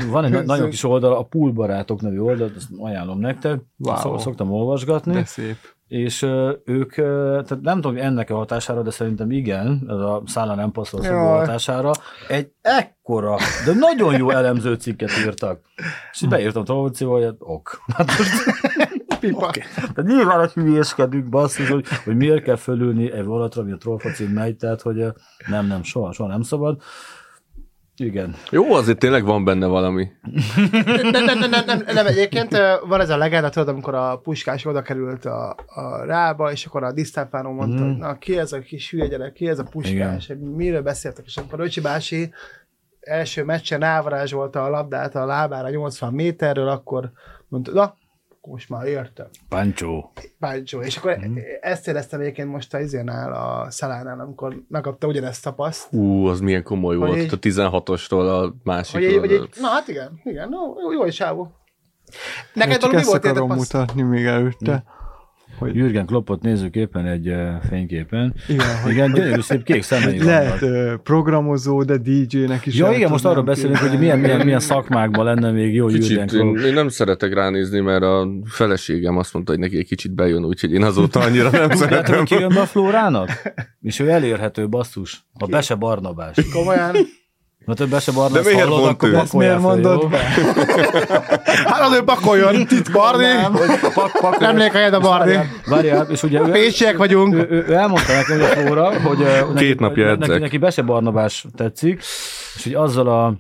van egy na- nagyon kis oldal, a Pool Barátok nevű oldal, ezt ajánlom nektek, Wow. szoktam olvasgatni, De szép. és ö, ők, ö, tehát nem tudom, ennek a hatására, de szerintem igen, ez a szála nem passzol hatására, egy ekkora, de nagyon jó elemző cikket írtak. És így beírtam Tolócival, hogy hát ok. Hát most, pipa. tehát nyilván, hogy hülyéskedünk, basszus, hogy, hogy miért kell fölülni egy vonatra, ami a Trollfa cím megy, tehát hogy nem, nem, soha, soha nem szabad. Igen. Jó, azért tényleg van benne valami. nem, nem, nem, nem, nem, nem, egyébként van ez a legenda, tudod, amikor a puskás oda került a, a rába, és akkor a Disztáfánó mondta, hogy na, ki ez a kis hülye gyerek, ki ez a puskás, hogy miről beszéltek, és akkor Öcsi bási első meccsen elvarázsolta a labdát a lábára 80 méterről, akkor mondta, na, most már értem. Pancsó. Bácsó. És akkor Mhm. ezt éreztem egyébként most a izénál, a Szalánál, amikor megkapta ugyanezt a paszt. Ú, az milyen komoly Hogy volt. így- A 16-ostól a másik. Hogy, hogy egy, na hát igen, igen, no, jó, jó is álló. Neked valami volt passz? mutatni még előtte. Jürgen Kloppot nézzük éppen egy fényképen. Igen, hogy Igen, gyönyörű szép kék szemei lehet vannak. programozó, de DJ-nek is Ja, igen, most arról beszélünk, hogy milyen, milyen, milyen szakmákban lenne még jó Jürgen Kicsit, Klopp. én, én nem szeretek ránézni, mert a feleségem azt mondta, hogy neki egy kicsit bejön, úgyhogy én azóta annyira nem szeretem. hogy ki jön be a Flórának? És ő elérhető basszus. A Bese Barnabás. Komolyan. Na több Bese Barnabás De miért hallod, akkor ő? Ezt miért mondod be? Hát azért pakoljon, Barni. Pak, pak, Nem lékhelyed a Barni. Várjál, és ugye ő, Pécsiek vagyunk. ő, ő, ő elmondta nekem, hogy a Flóra, hogy neki, napja neki, edzek. neki Bese Barnabás tetszik, és hogy azzal a,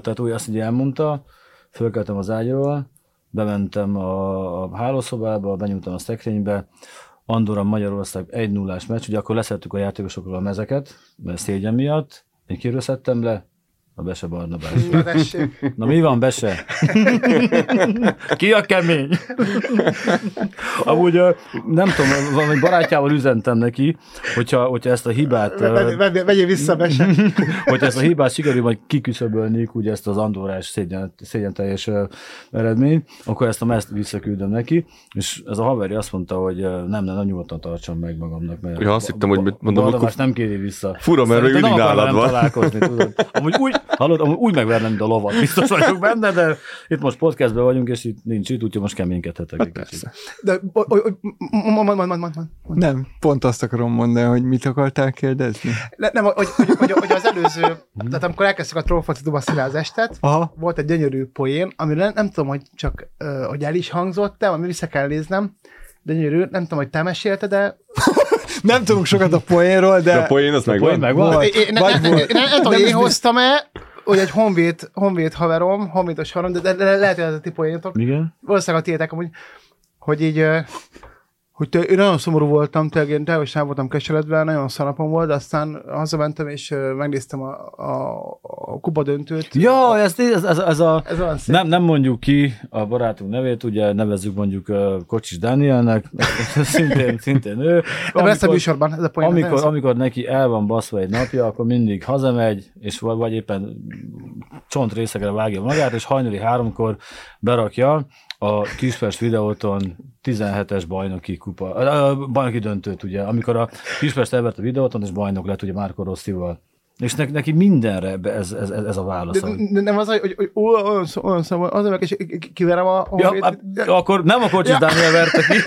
tehát úgy azt így elmondta, fölkeltem az ágyról, bementem a, a hálószobába, benyújtam a szekrénybe, Andorra Magyarország 1 0 meccs, ugye akkor leszettük a játékosokról a mezeket, mert szégyen miatt, én kiről szedtem le? A Bese Barnabás. Na tessék. Na mi van, Bese? Ki a kemény? Amúgy nem tudom, valami barátjával üzentem neki, hogyha, hogyha ezt a hibát, Vegyél vissza, Bese. hogyha ezt a hibát sikerül majd kiküszöbölnék, ugye ezt az andorás szégyen, szégyen teljes ö, eredményt, akkor ezt a meszt visszaküldöm neki, és ez a haveri azt mondta, hogy nem, nem, nem nyugodtan tartsam meg magamnak, mert Ja, azt hittem, hogy mit mondom, akkor- nem kéri vissza. Fura, mert mindig nálad van. találkozni, tudod. Amúgy úgy, hallod, úgy megvernem, mint a lovat. Biztos vagyok benne, de itt most podcastben vagyunk, és itt nincs itt, úgyhogy most keménykedhetek egy kicsit. De, mond, mond, mond. Nem, pont azt akarom mondani, hogy mit akartál kérdezni. Le- Nem, hogy, hogy, hogy, hogy az előző, tehát amikor elkezdtük a trófoci dubaszilás estet, Aha, volt egy gyönyörű poén, amire nem, tudom, hogy csak, hogy el is hangzott-e, ami vissza kell néznem, de gyönyörű, nem tudom, hogy te mesélte, de nem tudunk sokat a poénról, de... De a poén az Poén megvan. megvan? Volt. Én, ne, Vagy ne, ne, volt. ne, nem tudom, én hoztam-e, hogy egy honvéd, honvéd haverom, honvédos haverom, de, de, de lehet, hogy ez a ti poénotok. Igen? Valószínűleg a tiétek, hogy, hogy így, hogy te, én nagyon szomorú voltam, tényleg én teljesen voltam keseredve, nagyon szarapom volt, de aztán hazamentem, és megnéztem a, a, a kupa döntőt. Ja, ez, ez, ez, ez a... Ez olyan szép. Nem, nem mondjuk ki a barátunk nevét, ugye nevezzük mondjuk uh, Kocsis Dánielnek, szintén, szintén ő. De lesz a műsorban, ez a poén. amikor, amikor neki el van baszva egy napja, akkor mindig hazamegy, és vagy, vagy éppen csontrészekre vágja magát, és hajnali háromkor berakja a Kispest videóton 17-es bajnoki kupa, a bajnoki döntőt, ugye, amikor a Kispest elvert a videóton, és bajnok lett ugye Márko Rosszival. És neki, neki mindenre ez, ez, ez, a válasz. De, de nem az, hogy, hogy, hogy olyan, szó- olyan szó, az, hogy és kiverem a Ja, hát, akkor nem a Kocsis Ja. Dániel verte ki.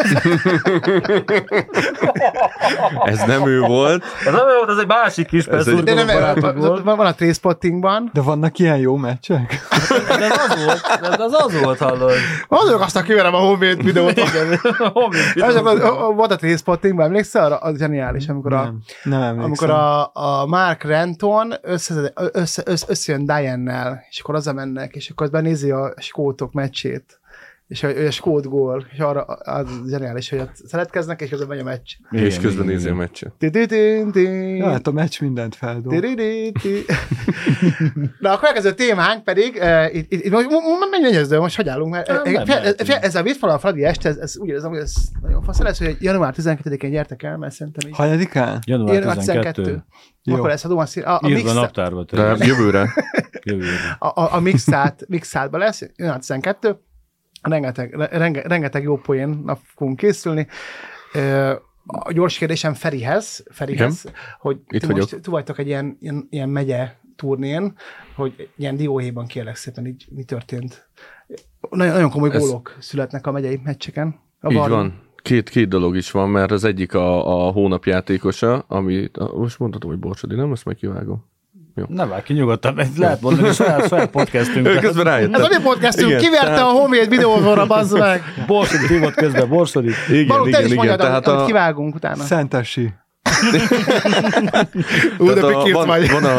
Ez nem ő volt. Ez nem volt, ez egy másik kis Ez egy- de nem, volt. van, van a Trainspottingban, De vannak ilyen jó meccsek? De ez az volt, de ez az volt, hallod. azok aztán kiverem a honvéd videót. Igen, Honvéd Ez videó. akkor, volt a Trainspottingban, emlékszel arra? Az zseniális, amikor a, Nem, amikor a, a Mark Renton össze, össze, össze, összejön Diane-nel, és akkor mennek, és akkor azban nézi a skótok meccsét, és a, a skót gól, és arra az zseniális, hogy ott szeretkeznek, és közben megy a meccs. Igen, és közben nézi a meccset. Ja, hát a meccs mindent feldob. Na, a következő témánk pedig, uh, itt, most menj, menj, most hogy állunk, mert Nem, eh, nem fél- ez a Vitfala Fradi este, ez, ez úgy érzem, hogy ez nagyon fasz lesz, hogy január 12-én gyertek el, mert szerintem így. Hanyadikán? Január Január 12. 12. Jó. Akkor lesz a Duma Szín- a, a, Írd a naptárba. jövőre. Jövőre. a, a, a mixát, mixátba lesz, január 12. Rengeteg, renge, rengeteg jó poén nap fogunk készülni. A gyors kérdésem Ferihez, Ferihez hogy Itt ti vagyok. most ti vagytok egy ilyen, ilyen, ilyen megye turnén, hogy ilyen dióhéjban kérlek szépen, így mi történt. Nagyon, nagyon komoly Ez- gólok születnek a megyei meccseken. A Így van. Két, két dolog is van, mert az egyik a, a hónap játékosa, ami, a, most mondhatom, hogy Borsodi, nem? Ezt meg kivágom. Ne vágj ki nyugodtan, mert lehet mondani, hogy saját, saját podcastünk. Ő közben rájöttem. Ez a mi podcastünk, Igen, kiverte tehát- a homemade videózóra, bazd meg. Borsodi hívott közben, Borsodi. Igen, Balog, te igen, igen. mondjad, Tehát amit a, kivágunk utána. Szentesi. Ú, de a, van, vagy. van, a,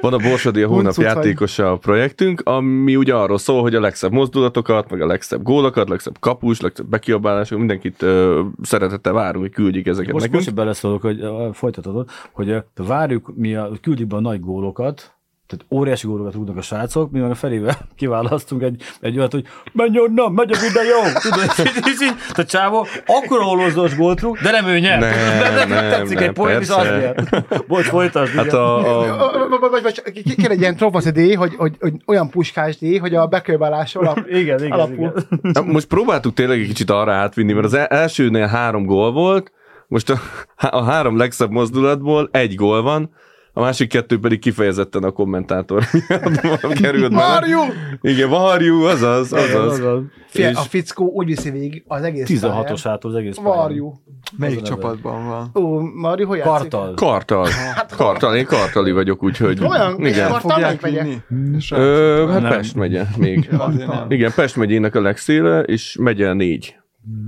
van a Borsodi a hónap Huncut vagy. játékosa a projektünk, ami ugye arról szól, hogy a legszebb mozdulatokat, meg a legszebb gólokat, legszebb kapus, legszebb bekiabálások, mindenkit ö, szeretettel várunk, hogy küldjék ezeket Most, nekünk. most hogy beleszólok, hogy uh, folytatod, hogy uh, várjuk, mi a, küldjük be a nagy gólokat, tehát óriási gólokat rúgnak a srácok, mi meg a felével kiválasztunk egy, egy olyat, hogy menj onnan, megy a videó! Tudod, és így, a csávó akkor holozós gólt rúg, de nem ő nyer. Nem, de, nem, tetszik nem, egy poén, és az persze. nyer. Bocs, folytasd. Hát a, Kéne egy ilyen trófasz díj, hogy, hogy, hogy olyan puskás díj, hogy a bekörbálás alap, igen, igen, alapul. igen. Na, Most próbáltuk tényleg egy kicsit arra átvinni, mert az el- elsőnél három gól volt, most a, a három legszebb mozdulatból egy gól van, a másik kettő pedig kifejezetten a kommentátor miatt került meg. Marjú! Igen, Varjú, azaz, azaz. azaz. Fia, És- a fickó úgy viszi végig az egész 16-os ától az egész. Varjú. Melyik Az csapatban van? Ó, Marjú, hogy játszik? Kartal. Kartal. Kartal, én kartali vagyok, úgyhogy Olyan? És igen. Kartal Ö, hát. Pest megye még. Igen, Pest megyének a legszéle, és megye négy.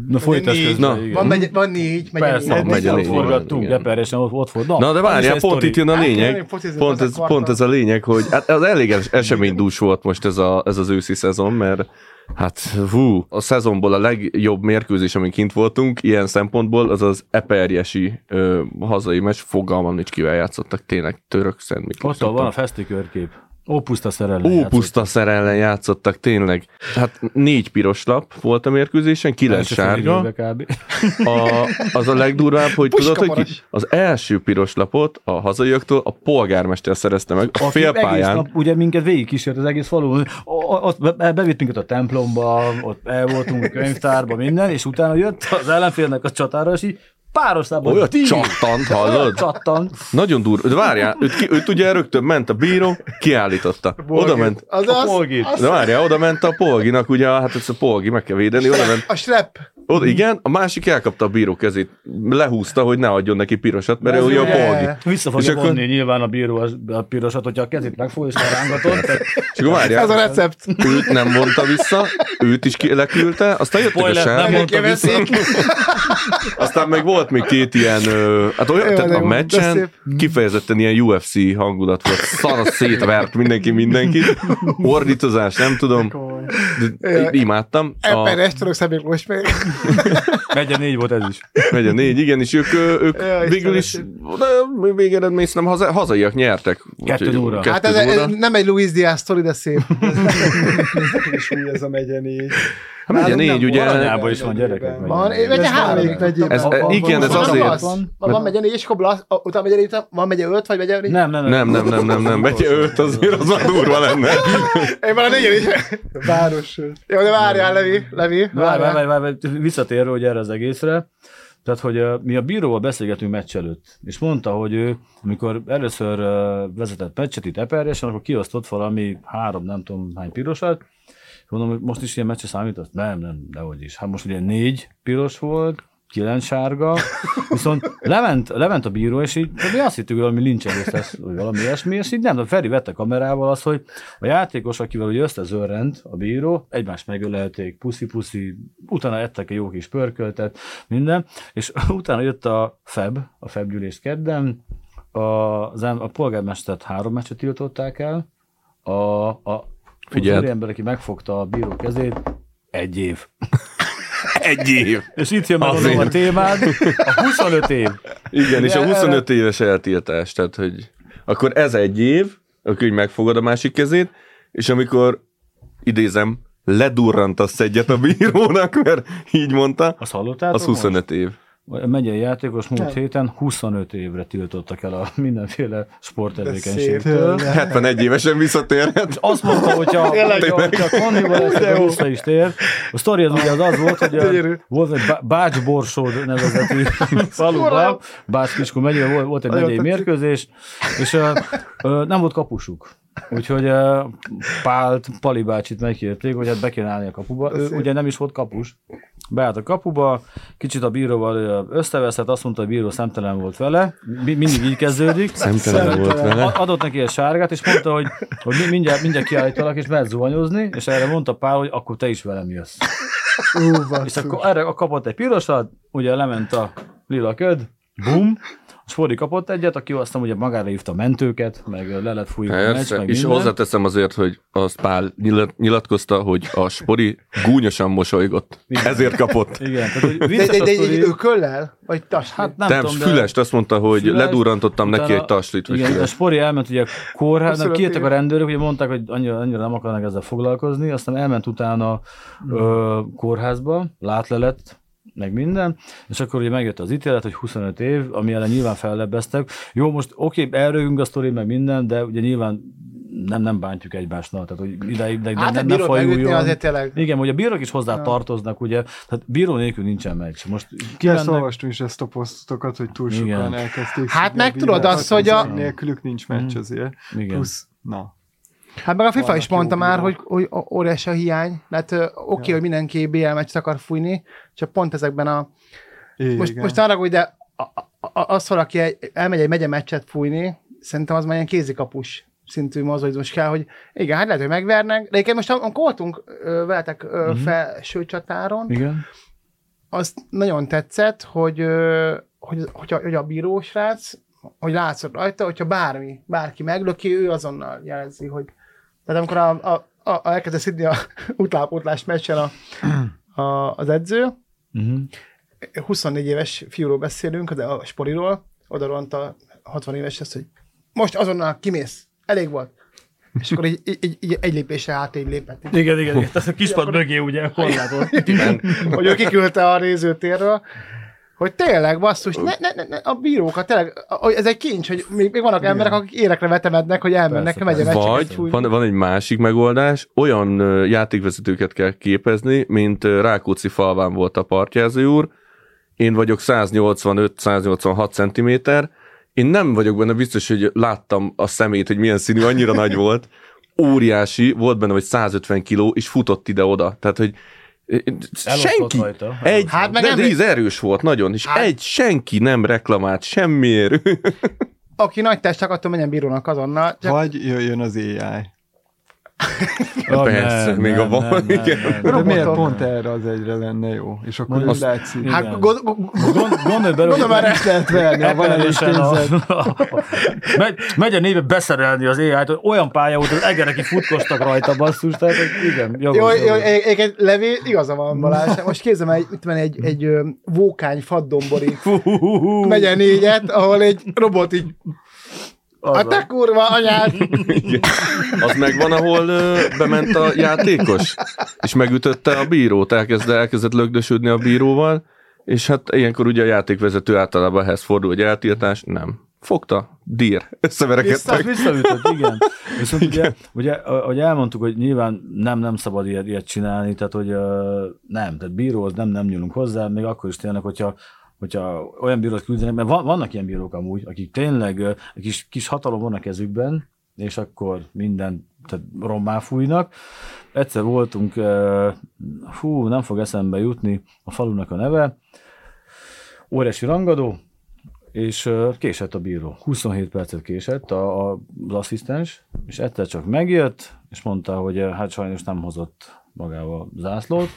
Na folytasd Négy. közben, Na. Van, megy, van négy, megy Persze, ott, megy négy, forgattunk, igen. Geperesen ott, ott volt. Na de várjál, pont itt jön a Hát, lényeg. Pont ez, pont ez a lényeg, hogy hát az elég es- eseménydús volt most ez, a, ez az őszi szezon, mert hát hú, a szezonból a legjobb mérkőzés, amin kint voltunk, ilyen szempontból, az az eperjesi ö, hazai meccs, fogalmam nincs kivel játszottak, tényleg török Szent. Ott van a feszti körkép. Ó, puszta szerelem. Ó, puszta szer ellen játszottak, tényleg. Hát négy piros lap volt a mérkőzésen, kilenc sárga. A, az a legdurvább, hogy tudod, hogy ki, Puskamaras. az első piros lapot a hazaiaktól a polgármester szerezte meg a egész félpályán. nap ugye minket végig kísért az egész falu. Ott be- bevitt minket a templomba, ott el voltunk a könyvtárba, minden, és utána jött az ellenfélnek a csatára, és így páros számban Olyat tíz- csattant, Olyan hallod? Csattant. Nagyon durva. De várjál, őt, ki, őt ugye rögtön ment a bíró, kiállította. Oda ment. Az, A az, polgit. az, De várjál, oda ment a polginak, ugye, hát ez a polgi, meg kell védeni, oda ment. a strep. Oda, igen, a másik elkapta a bíró kezét, lehúzta, hogy ne adjon neki pirosat, mert ő Ez ugye a polgi. Vissza És fogja akkor- vonni nyilván a bíró a, a pirosat, hogyha a kezét megfog és rángatott. Tehát És akkor várjál, Ez a recept. őt nem vonta vissza, őt is ki- leküldte, aztán jöttek a mondta vissza. aztán meg volt volt még két ilyen, ö, hát olyan, Jó, tehát a jó, de meccsen szép. kifejezetten ilyen UFC hangulat volt. Szar szétvert mindenki mindenkit. Ordítozás, nem tudom. De Ja. imádtam. Ebben A, ezt tudok Szabék most még. Megye négy volt ez is. megy a négy, igen, és ők, ö, ők Ja, végül is, de végeredmény szerintem haza, hazaiak nyertek. Kettő Úgyhogy óra. Hát ez, ez, nem egy Luis Diaz sztori, de szép. És új ez a megye négy. Hát megye Nálunk négy, ugye, Aranyában is van gyerekek. Van, megye Ez három. Ez- Van- van- igen, ez van- azért- Az, Van. van megye négy, és akkor utána megye négy, van megye öt, vagy megye négy? Nem, nem, nem, nem, nem, nem, nem, megye öt, azért az már durva lenne. Én már a négyen is. Város. Jó, de várjál, Levi, Levi. Várj, várj, várj, visszatérve hogy erre az egészre, tehát, hogy uh, mi a bíróval beszélgetünk meccs előtt, és mondta, hogy ő, amikor először uh, vezetett meccset itt Eperjesen, akkor kiosztott valami három, nem tudom hány pirosat, mondom, hogy most is ilyen meccse számított? Nem, nem, dehogy is. Hát most ugye négy piros volt, kilenc sárga, viszont lement, lement a bíró, és így mi azt hittük, hogy valami lincselés lesz, vagy valami ilyesmi, és így nem, de Feri vette kamerával azt, hogy a játékos, akivel ugye összezörrend a bíró, egymást megölelték, puszi-puszi, utána ettek egy jó kis pörköltet, minden, és utána jött a FEB, a FEB gyűlés kedden, a, az, a polgármestert három meccset tiltották el, a, a Figyeld. az ember, aki megfogta a bíró kezét, egy év. Egy év. És itt jön meg mondom, a témád, a 25 év. Igen, és a De 25 éves eltiltás, tehát hogy akkor ez egy év, akkor így megfogod a másik kezét, és amikor idézem, ledurrantasz egyet a bírónak, mert így mondta, Azt hallottátok az 25 év. A megyei játékos múlt héten 25 évre tiltottak el a mindenféle sporttevékenységtől. szép. 71 évesen visszatérhet. És azt mondta, hogyha, Konnival ezt akkor vissza is tér. A sztori az ugye az, az volt, hogy a, volt egy Bá- Bács-Borsod nevezetű faluban, Bács Kiskun megyében volt, volt egy megyei mérkőzés, és ö, ö, nem volt kapusuk. Úgyhogy Pált, Pali bácsit megkérték, hogy hát be kéne állni a kapuba. Ő Szép. ugye nem is volt kapus. Beállt a kapuba, kicsit a bíróval összeveszett, azt mondta, hogy a bíró szemtelen volt vele. Mi- Mindig így kezdődik. Szemtelen volt vele. Adott neki egy sárgát, és mondta, hogy, hogy mi- mindjárt, mindjárt kiállítalak, és mehet zuhanyozni, és erre mondta Pál, hogy akkor te is velem jössz. Ú, És akkor erre kapott egy pirosat, ugye lement a lila köd, bum, Spori kapott egyet, aki aztán ugye magára hívta a mentőket, meg le lett fújva a meccs, meg és minden. hozzáteszem azért, hogy azt Pál nyilat- nyilatkozta, hogy a Spori gúnyosan mosolygott. Igen. Ezért kapott. Igen, tehát hogy De, de, a de, sztori. de, ő köllel? Vagy tas? Hát nem, Nem, tudom, de... fülest azt mondta, hogy Füles, ledurrantottam neki utána- egy taslit, vagy Igen, a füles. Spori elment ugye kórház, nem, 25 kijöttek a rendőrök, ugye mondták, hogy annyira, annyira nem akarnak ezzel foglalkozni, aztán elment utána ö, kórházba, látlelet, meg minden, és akkor ugye megjött az ítélet, hogy 25 év, ami ellen nyilván fellebbeztek. Jó, most oké, okay, elrögünk a sztori, meg minden, de ugye nyilván nem, nem bántjuk egymásnak, tehát hogy ideig, de Hát nem, egy ne bírót megütni fajuljon. azért tényleg. Igen, hogy a bírók is hozzá tartoznak, ugye, tehát bíró nélkül nincsen meccs. Most Ezt kimennek, olvastam is ezt a posztokat, hogy túl sokan Igen. elkezdték. Hát meg tudod azt, hogy a- Nélkülük nincs meccs azért. igen. Plusz, na. Hát meg a FIFA is mondta már, hogy, hogy óriási a hiány. Hát oké, hogy mindenki BL meccset akar fújni, csak pont ezekben a... Igen. Most, most arra, hogy de az, valaki egy, elmegy egy megye meccset fújni, szerintem az már ilyen kézikapus szintű mozgóizmus kell, hogy igen, hát lehet, hogy megvernek, de egyébként most amikor voltunk veletek Mhm. felső csatáron, Igen. azt nagyon tetszett, hogy, hogy, hogy, a, hogy a bírósrác, hogy látszott rajta, hogyha bármi, bárki meglöki, ő azonnal jelzi, hogy tehát amikor a, a, a, a elkezdett szidni a utánpótlás meccsen a, a, az edző, Uh-huh. 24 éves fiúról beszélünk, de a sporiról, oda ront a 60 éves ezt, hogy most azonnal kimész, elég volt. És akkor így, így, így, egy lépésre hát így lépett. Így, Igen, igen, igen. Tehát a kispad mögé ugye a korlátot. hogy ő kiküldte a nézőtérről, hogy tényleg, basszus, ne, ne, ne, ne, a bírókat tényleg, hogy ez egy kincs, hogy még, még vannak emberek, akik érekre vetemednek, hogy elmennek, megye Vagy van, van egy másik megoldás, olyan játékvezetőket kell képezni, mint Rákóczi falván volt a partjázó úr, én vagyok 185-186 cm, én nem vagyok benne biztos, hogy láttam a szemét, hogy milyen színű, annyira nagy volt, óriási, volt benne, hogy 150 kiló, és futott ide-oda. Tehát, hogy Elosztott senki, rajta. egy, Hát meg de, nem- ez erős volt nagyon, és Hát- egy senki nem reklamált semmiért. Aki nagy test, attól menjen bírónak azonnal. Csak Vagy jöjjön az AI. Ja, Persze, nem, még nem, a van, nem, nem, igen. nem, De miért pont erre az egyre lenne jó? És akkor úgy látszik. Hát gond, gond, Gond, gondolj bele, Gondolom már is lehet verni, ha van elég a, megy, megy a néve beszerelni az AI-t, hogy olyan pálya volt, hogy egereki futkostak rajta basszus, tehát hogy igen, jogos, jó, jó, egyébként Levi, igaza van Balázs. Most képzem egy, mit tudom, egy, egy vókány faddombori megye négyet, ahol egy robot így, Az a te kurva anyád! Igen. Az megvan, ahol ö, bement a játékos, és megütötte a bírót, elkezd, elkezdett lögdösödni a bíróval, és hát ilyenkor ugye a játékvezető általában ehhez fordul, hogy eltiltás, nem. Fogta, dír, Vissza, összeverekedtek. visszaütött, igen. Viszont ugye, ugye, ahogy elmondtuk, hogy nyilván nem, nem szabad ilyet, ilyet csinálni, tehát hogy nem, tehát bíróhoz nem, nem nyúlunk hozzá, még akkor is tényleg, hogyha hogyha olyan bírót küldenek, mert van, vannak ilyen bírók amúgy, akik tényleg egy kis, kis hatalom van a kezükben, és akkor minden tehát rommá fújnak. Egyszer voltunk, hú, nem fog eszembe jutni a falunak a neve, óriási rangadó, és késett a bíró. 27 percet késett a, a, az asszisztens, és egyszer csak megjött, és mondta, hogy hát sajnos nem hozott magával zászlót,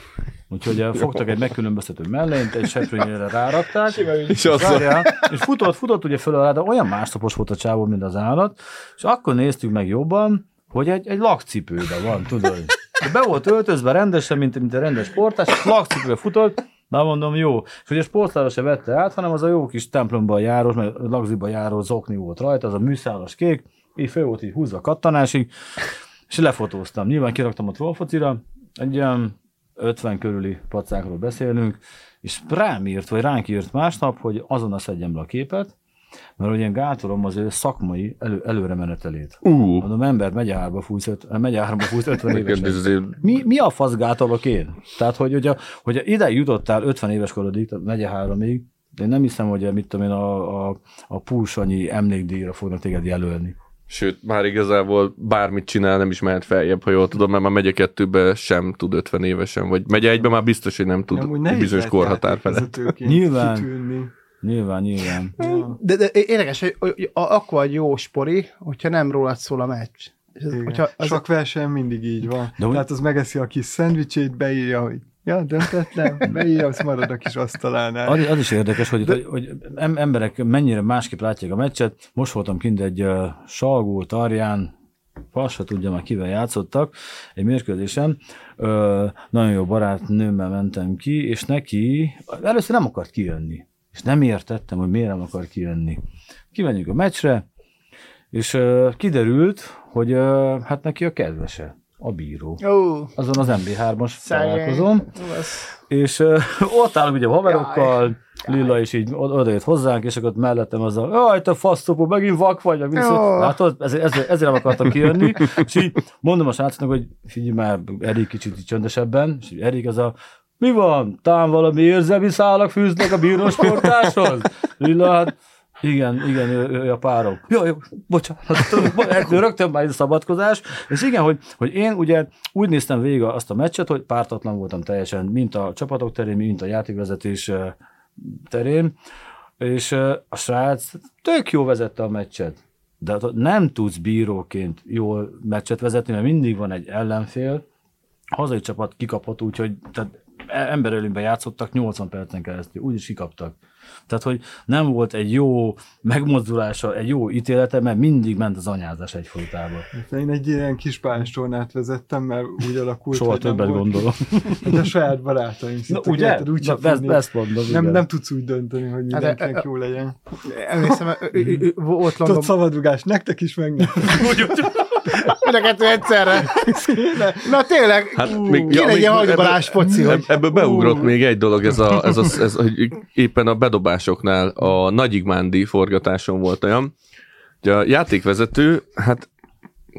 úgyhogy ö, fogtak egy megkülönböztető mellényt, egy seprőnyére rárakták, És Várjál, és futott, futott ugye föl alá, de olyan másnapos volt a csávó, mint az állat, és akkor néztük meg jobban, hogy egy, egy lakcipőbe van, tudod. Be volt öltözve rendesen, mint, mint a rendes sportás, és lakcipőbe futott, Na mondom, jó. És ugye sportszára se vette át, hanem az a jó kis templomba járó, mert lagziba járó zokni volt rajta, az a műszálas kék, így föl volt így húzva kattanásig, és lefotóztam. Nyilván kiraktam a trollfocira, egy ilyen 50 körüli pacákról beszélünk, és rám írt, vagy ránk írt másnap, hogy azonnal szedjem le a képet, mert ugye gátolom az ő szakmai elő, előre menetelét. Ú, Mondom, ember megy hárba fújsz, megy hárba fújsz 50 neked ez évesen. Mi, mi a fasz gátolok én? Tehát, hogy ugye, hogyha ide jutottál 50 éves korodig, megye háromig, de én nem hiszem, hogy mit tudom én, a, a, a púsanyi emlékdíjra fognak téged jelölni. Sőt, már igazából bármit csinál, nem is mehet feljebb, ha jól tudom, mert már megye kettőbe sem tud 50 évesen, vagy megye egybe már biztos, hogy nem tud nehéz bizonyos korhatár felett. Nyilván. kitűnni. Nyilván, nyilván. De, de érdekes, hogy, hogy a- akkor egy jó spori, hogyha nem rólad szól a meccs. Igen. hogyha az, Sok verseny mindig így van. De Tehát az megeszi a kis szendvicsét, beírja, hogy ja, döntetlen, beírja, az marad a kis asztalánál. Az, az is érdekes, hogy, hogy, hogy em- emberek mennyire másképp látják a meccset. Most voltam kint egy uh, Salgó, Tarján, Fasz se tudja már kivel játszottak, egy mérkőzésen. Ö, nagyon jó barátnőmmel mentem ki, és neki először nem akart kijönni. És nem értettem, hogy miért nem akar kijönni. Kimenjünk a meccsre, és ö, kiderült, hogy ö, hát neki a kedvese, a bíró. Ó, Azon az MB3-as szegény. találkozom, és uh, ott állunk ugye a haverokkal, Lilla is így od- odajött hozzánk, és akkor mellettem az a, jaj, te fasztopó, megint vak vagy, meg vissza. Jó. Látod, ezért, ezért, ezért nem akartam kijönni, és így mondom a srácnak, hogy figyelj már, Erik kicsit így csöndesebben, és Erik az a, mi van? Talán valami érzelmi szálak fűznek a bírósportáshoz? Lilla, hát igen, igen, ő, ő a párom. Jó, jó, bocsánat, bo- rögtön már egy szabadkozás. És igen, hogy, hogy én ugye úgy néztem végig azt a meccset, hogy pártatlan voltam teljesen, mint a csapatok terén, mint a játékvezetés terén, és a srác tök jó vezette a meccset. De hát nem tudsz bíróként jól meccset vezetni, mert mindig van egy ellenfél, hazai csapat kikapott, úgyhogy tehát emberölőben játszottak 80 percen keresztül, úgyis kikaptak. Tehát, hogy nem volt egy jó megmozdulása, egy jó ítélete, mert mindig ment az anyázás egyfolytában. Én egy ilyen kis pályástornát vezettem, mert úgy alakult, Soha hogy többet volt- gondolom. a saját barátaim Na, ugye? érted, úgy Na, tudni. ezt mondom, nem, igen. nem tudsz úgy dönteni, hogy Hát, mindenkinek e- jó legyen. Emlékszem, volt Tudod, London, szabadrugás, nektek is meg nem. Mind a kettő egyszerre. Na tényleg, Hát még- ja, kéne egy még Balázs foci, hogy Ebb- Ebből beugrott még egy dolog, ez, a, ez, a, ez hogy éppen a bedobásoknál a Nagyigmándi forgatáson volt olyan, hogy a játékvezető, hát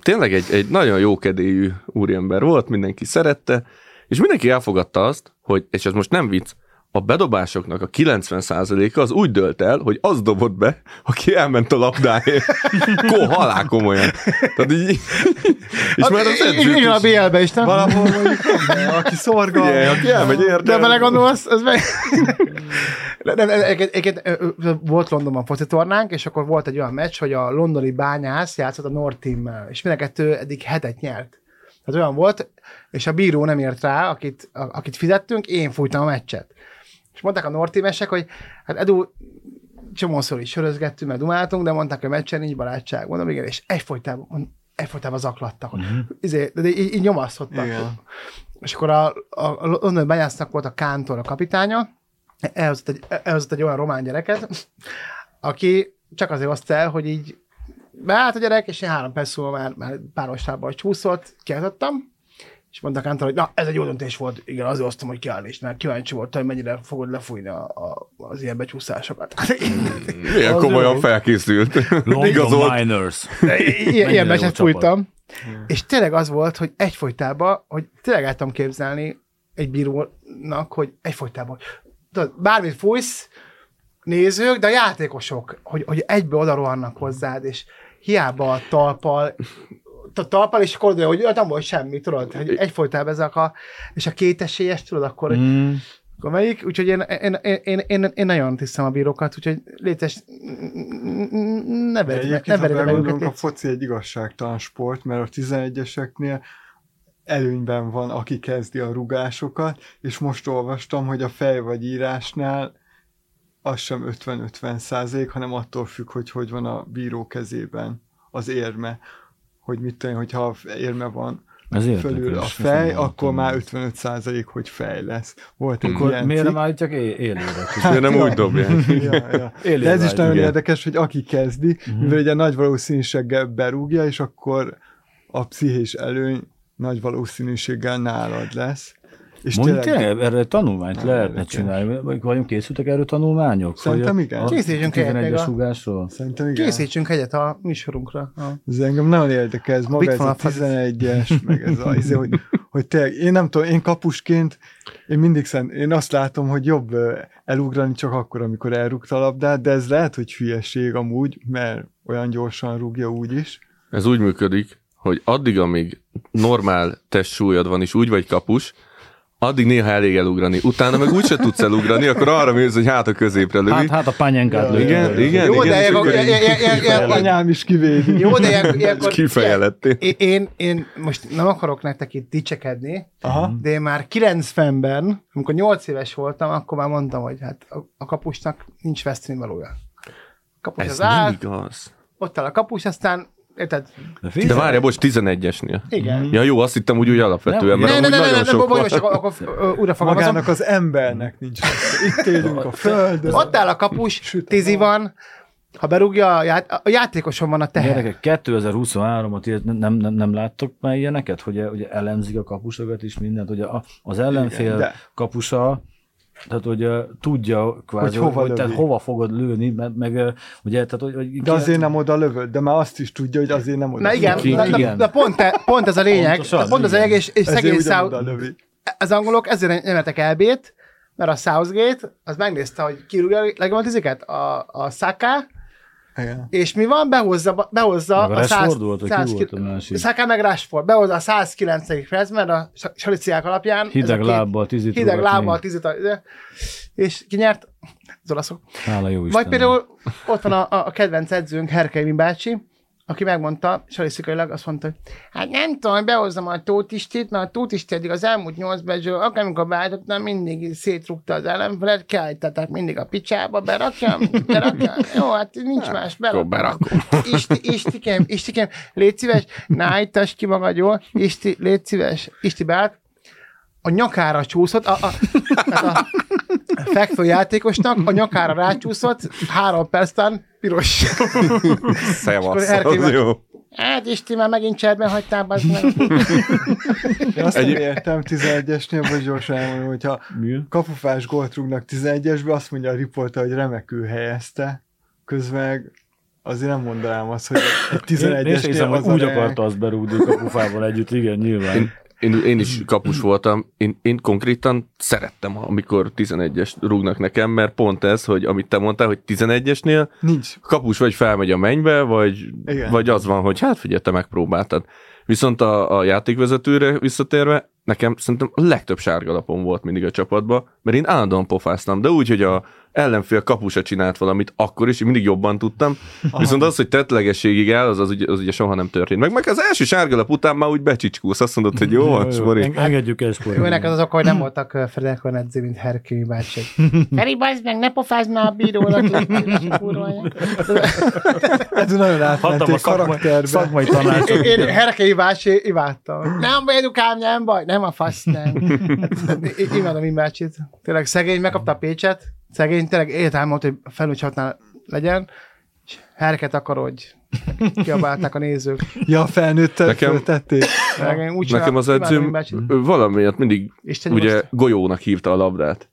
tényleg egy, egy nagyon jókedélyű úriember volt, mindenki szerette, és mindenki elfogadta azt, hogy, és ez most nem vicc, a bedobásoknak a 90%-a az úgy dölt el, hogy az dobott be, aki elment a labdáért. Ko, halál komolyan. Tehát így, és már az edzők Igen, a is- BL-be is, nem? Valahol mondjuk, aki szorgal. Ugye, aki elmegy érte. De belegondolsz, ez meg... Nem, nem, egyébként- volt Londonban foci tornánk, és akkor volt egy olyan meccs, hogy a londoni bányász játszott a North Team-mel, és mind a kettő eddig hetet nyert. Tehát olyan volt, és a bíró nem ért rá, akit, akit fizettünk, én fújtam a meccset. És mondták a nortimesek, hogy hát Edu, csomószor is sörözgettünk, mert dumáltunk, de mondták, hogy meccsen nincs barátság. Mondom, igen, és egyfolytában, egyfolytában zaklattak. Uh-huh. Izé, de így, így nyomasztottak. Igen. És akkor a, a, a London Bányásznak volt a Kántor a kapitánya, elhozott egy, elhozott egy olyan román gyereket, aki csak azért hozta el, hogy így beállt a gyerek, és én három perc múlva már, már párostából csúszott, kiáltottam, és mondta Kántor, hogy na, ez egy jó döntés volt, igen, azért hoztam, hogy kiállni, és mert kíváncsi voltam, hogy mennyire fogod lefújni a, a, az ilyen becsúszásokat. Milyen Az komolyan jó. felkészült. London Igazolt. Miners. ilyen, ilyen meccset fújtam. És tényleg az volt, hogy egyfolytában, hogy tényleg el tudom képzelni egy bírónak, hogy egyfolytában, tudod, bármit fújsz, nézők, de a játékosok, hogy, hogy egybe oda rohannak hozzád, és hiába a talpal, a talpal és akkor hogy nem volt semmi, tudod, hogy egyfolytában ezek a, és a két esélyes, tudod, akkor, Mm. akkor melyik, úgyhogy én, én, én, én, én, én nagyon tisztem a bírókat, úgyhogy létes, ne vered, egyébként, ne vered meg őket. a foci egy igazságtalan sport, mert a 11-eseknél előnyben van, aki kezdi a rugásokat, és most olvastam, hogy a fej vagy írásnál az sem 50-50 százalék, hanem attól függ, hogy hogy van a bíró kezében az érme. Hogy mit tudom, én, hogyha érme van érdekes. fölül a fej, akkor már 55 százalék, hogy fej lesz. Volt egy Akkor ilyen miért cikk. nem állítják é- élőre? De nem úgy dobják. ja, ja. De ez is nagyon igen. érdekes, hogy aki kezdi, uh-huh. mivel ugye nagy valószínűséggel berúgja, és akkor a pszichés előny nagy valószínűséggel nálad lesz. És Mondjuk tényleg erre tanulmányt lehetne érdekes. csinálni. Vagy vagyunk készültek erről tanulmányok? Szerintem igen. a Készítsünk 11-es a- rugásról? Szerintem igen. Készítsünk egyet a műsorunkra. A... Ez engem nagyon érdekel, ez maga Mit ez van a a fasz? 11-es, meg ez a, izé, hogy, hogy tényleg, én nem tudom, én kapusként, én mindig szent, én azt látom, hogy jobb elugrani csak akkor, amikor elrúgta a labdát, de ez lehet, hogy hülyeség amúgy, mert olyan gyorsan rúgja úgy is. Ez úgy működik, hogy addig, amíg normál testsúlyod van, és úgy vagy kapus, addig néha elég elugrani. Utána meg úgyse tudsz elugrani, akkor arra mész, hogy hát a középre lövi. Hát, hát a pányenkát Ja, lőjük. igen, igen. Jó, de ilyenkor- ilyen- ilyen- ilyen- Anyám is kivédi. Jó, de ilyen- ilyenkor... Kifejelettél. Én, én, én most nem akarok nektek itt dicsekedni, Aha. de én már 90-ben, amikor 8 éves voltam, akkor már mondtam, hogy hát a, kapusnak nincs veszteni valója. Kapus Ez az nem áll, igaz. ott áll a kapus, aztán, érted? De várja, bocs, 11-esnél. Igen. Ja jó, azt hittem úgy, úgy alapvetően, mert Ne, nagyon sok akkor újra fogalmazom. Magának az embernek nincs. Itt élünk a földön. Ott áll a kapus, nap. van, ha berúgja, a, ját, a játékoson van a teher. Gyerekek, 2023-at ilyet nem, nem, nem láttok már ilyeneket, hogy ugye elemzik a kapusokat is mindent, hogy a, az ellenfél Igen, de- kapusa, tehát hogy uh, tudja kvázi, Hogy hova hogy tehát hova fogod lőni, meg, meg uh, ugye, tehát hogy, hogy De azért nem oda lövöd, de már azt is tudja, hogy azért nem oda Na igen, Ki- na, na, igen. na pont, te, pont ez a lényeg, Pontosan, pont ez a lényeg, és, és szegény lövi. az angolok ezért nem értek elbét, mert a Southgate, az megnézte, hogy kirúgja legjobban tiziket, a, a Saka, Igen. és mi van? Behozza, behozza Meg a Rashford volt, vagy ki volt a másik? Saka meg Rashford, behozza a 109. percben a saliciák alapján. Hideg a lábbal tizit Hideg lábbal tizit, a- és ki nyert? Az olaszok. Hála jó Vagy például ott van a, a, a kedvenc edzőnk, Herkei bácsi, aki megmondta, statisztikailag azt mondta, hogy hát nem tudom, hogy behozzam a tótistét, mert a tótisti eddig az elmúlt nyolc meccsből, akár amikor beállítottam, mindig szétrúgta az ellenfelet, kiállították mindig a picsába, berakjam, berakjam. Jó, hát nincs más, berakom. berakom. Isti, Istikem, Istikem, légy szíves, ne állítass ki magad jól, Isti, légy szíves, Isti beállt, a nyakára csúszott, a, a, tehát a fekvő játékosnak a nyakára rácsúszott, három percen piros. Szevasz, az jó. Hát Isti, már megint cserben hagytál, bazd meg. Én azt nem Egy- értem 11-esnél, vagy gyorsan elmondom, hogyha Mi? kapufás gólt rúgnak 11-esbe, azt mondja a riporter, hogy remekül helyezte, közben azért nem mondanám azt, hogy egy Én, én sem hiszem, 11-esnél hogy az úgy akarta azt berúgni a kapufával együtt, igen, nyilván. Én, én, én is kapus voltam, én, én konkrétan szerettem, amikor 11-es rúgnak nekem, mert pont ez, hogy amit te mondtál, hogy 11-esnél Nincs. kapus vagy felmegy a mennybe, vagy, Igen. vagy az van, hogy hát figyelj, te megpróbáltad. Viszont a, a játékvezetőre visszatérve, nekem szerintem a legtöbb sárga lapom volt mindig a csapatban, mert én állandóan pofáztam, de úgy, hogy a ellenfél kapusa csinált valamit akkor is, én mindig jobban tudtam. Viszont az, hogy tettlegességig el, az, az, ugye, az ugye soha nem történt. Meg, meg az első sárgalap után már úgy becsicskulsz, azt mondod, hogy jó, van, Spori. Eng- Engedjük el, Spori. Őnek az az oka, hogy nem voltak Fredek edző, mint Herkői bácsi. Feri, bazd meg, ne pofázd már a bírónak. Ez nagyon átmentél karakterbe. szakmai tanácsok. Én, Herkei bácsi imádtam. Nem Edukám, nem baj. Nem a fasz, nem. Hát, imádom én bácsit. Tényleg szegény, megkapta a Pécset. Szegény, tényleg életem volt, hogy felúgyhatnál legyen. És Herket akar, hogy kiabálták a nézők. Ja, felnőttet Nekem- föltették. Szegény, úgy Nekem az edzőm valamiért mindig Isten ugye most- golyónak hívta a labdát.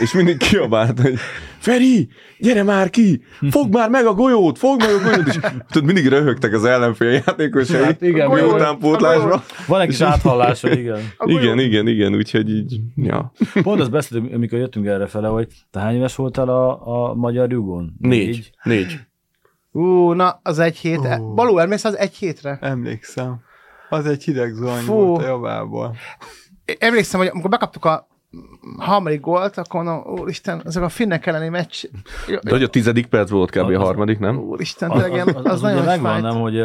És mindig kiabált, hogy Feri, gyere már ki! Fogd már meg a golyót! Fogd meg a golyót! És tudod, mindig röhögtek az ellenfél játékosai. Hát igen, A golyó- utánpótlásban. Van egy kis áthallása, igen. Igen, igen, igen, úgyhogy így, ja. Pont azt beszéltünk, amikor jöttünk erre fele, hogy te hány éves voltál a, a magyar jugón? Négy. Négy. Ú, na, az egy hét. Ó. Balú, elmész az egy hétre? Emlékszem. Az egy hideg zuhany Fú. volt a javából. Emlékszem, hogy amikor bekaptuk a harmadik gólt, akkor mondom, úristen, ezek a finnek elleni meccs. De hogy a tizedik perc volt kb. a Az- harmadik, nem? Úristen, tényleg az, az, az, ugye nagyon megvan, fájt. nem, hogy,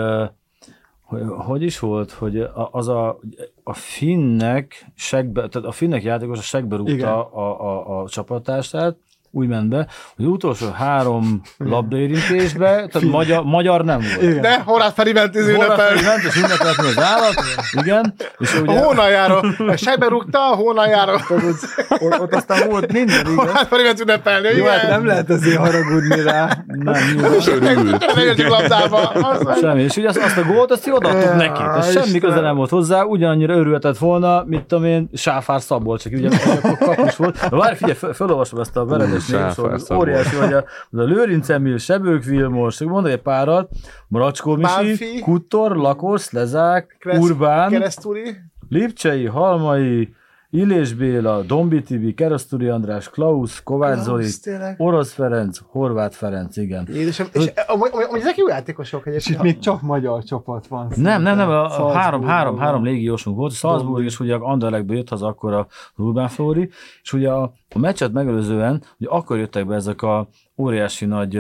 hogy, hogy is volt, hogy a- az a, a finnek segbe, tehát a finnek játékos a segbe rúgta a, a, a csapattársát, úgy ment be, hogy az utolsó három labdaérintésbe, tehát magyar, magyar nem volt. Igen. De Horát Feri ment az Horváth ünnepel. Feri ment, és ünnepelt az állat, igen, és A ugye hónaljára. A sejbe rúgta a hónaljára. ott, ott aztán volt minden, igen. Horát Feri ment ünnepelni. Jó, hát igen. nem lehet azért haragudni rá. Nem, nyilván. Labdába. Az- Semmi. És ugye azt, azt a gólt, azt odaadtuk neki. Tehát semmi köze nem volt hozzá, ugyanannyira örülhetett volna, mint tudom én, Sáfár Szabolcs, aki ugye kapus volt. De várj, figyelj, fel, felolvasom ezt a veredes Népszót, az Szabolcs. óriási, hogy a, a Lőrinc Emil, Sebők Vilmos, mondok egy párat, Maracskó Misi. Kuttor, Lakos, Lezák, Kereszt- Urbán, Keresztúri. Lipcsei, Halmai, Illés Béla, Dombi Tibi, Keresztúri András, Klaus, Kovács Zoli. Orosz Ferenc, Horváth Ferenc, igen. Jézusom, és amúgy, ezek jó játékosok És itt egyébként. még csak magyar csapat van. Nem, nem, nem, a, három, három, három légiósunk volt, Salzburg, és ugye Anderlechtbe jött haza akkor a Urbán Flóri, és ugye a, a meccset megelőzően, ugye akkor jöttek be ezek a óriási nagy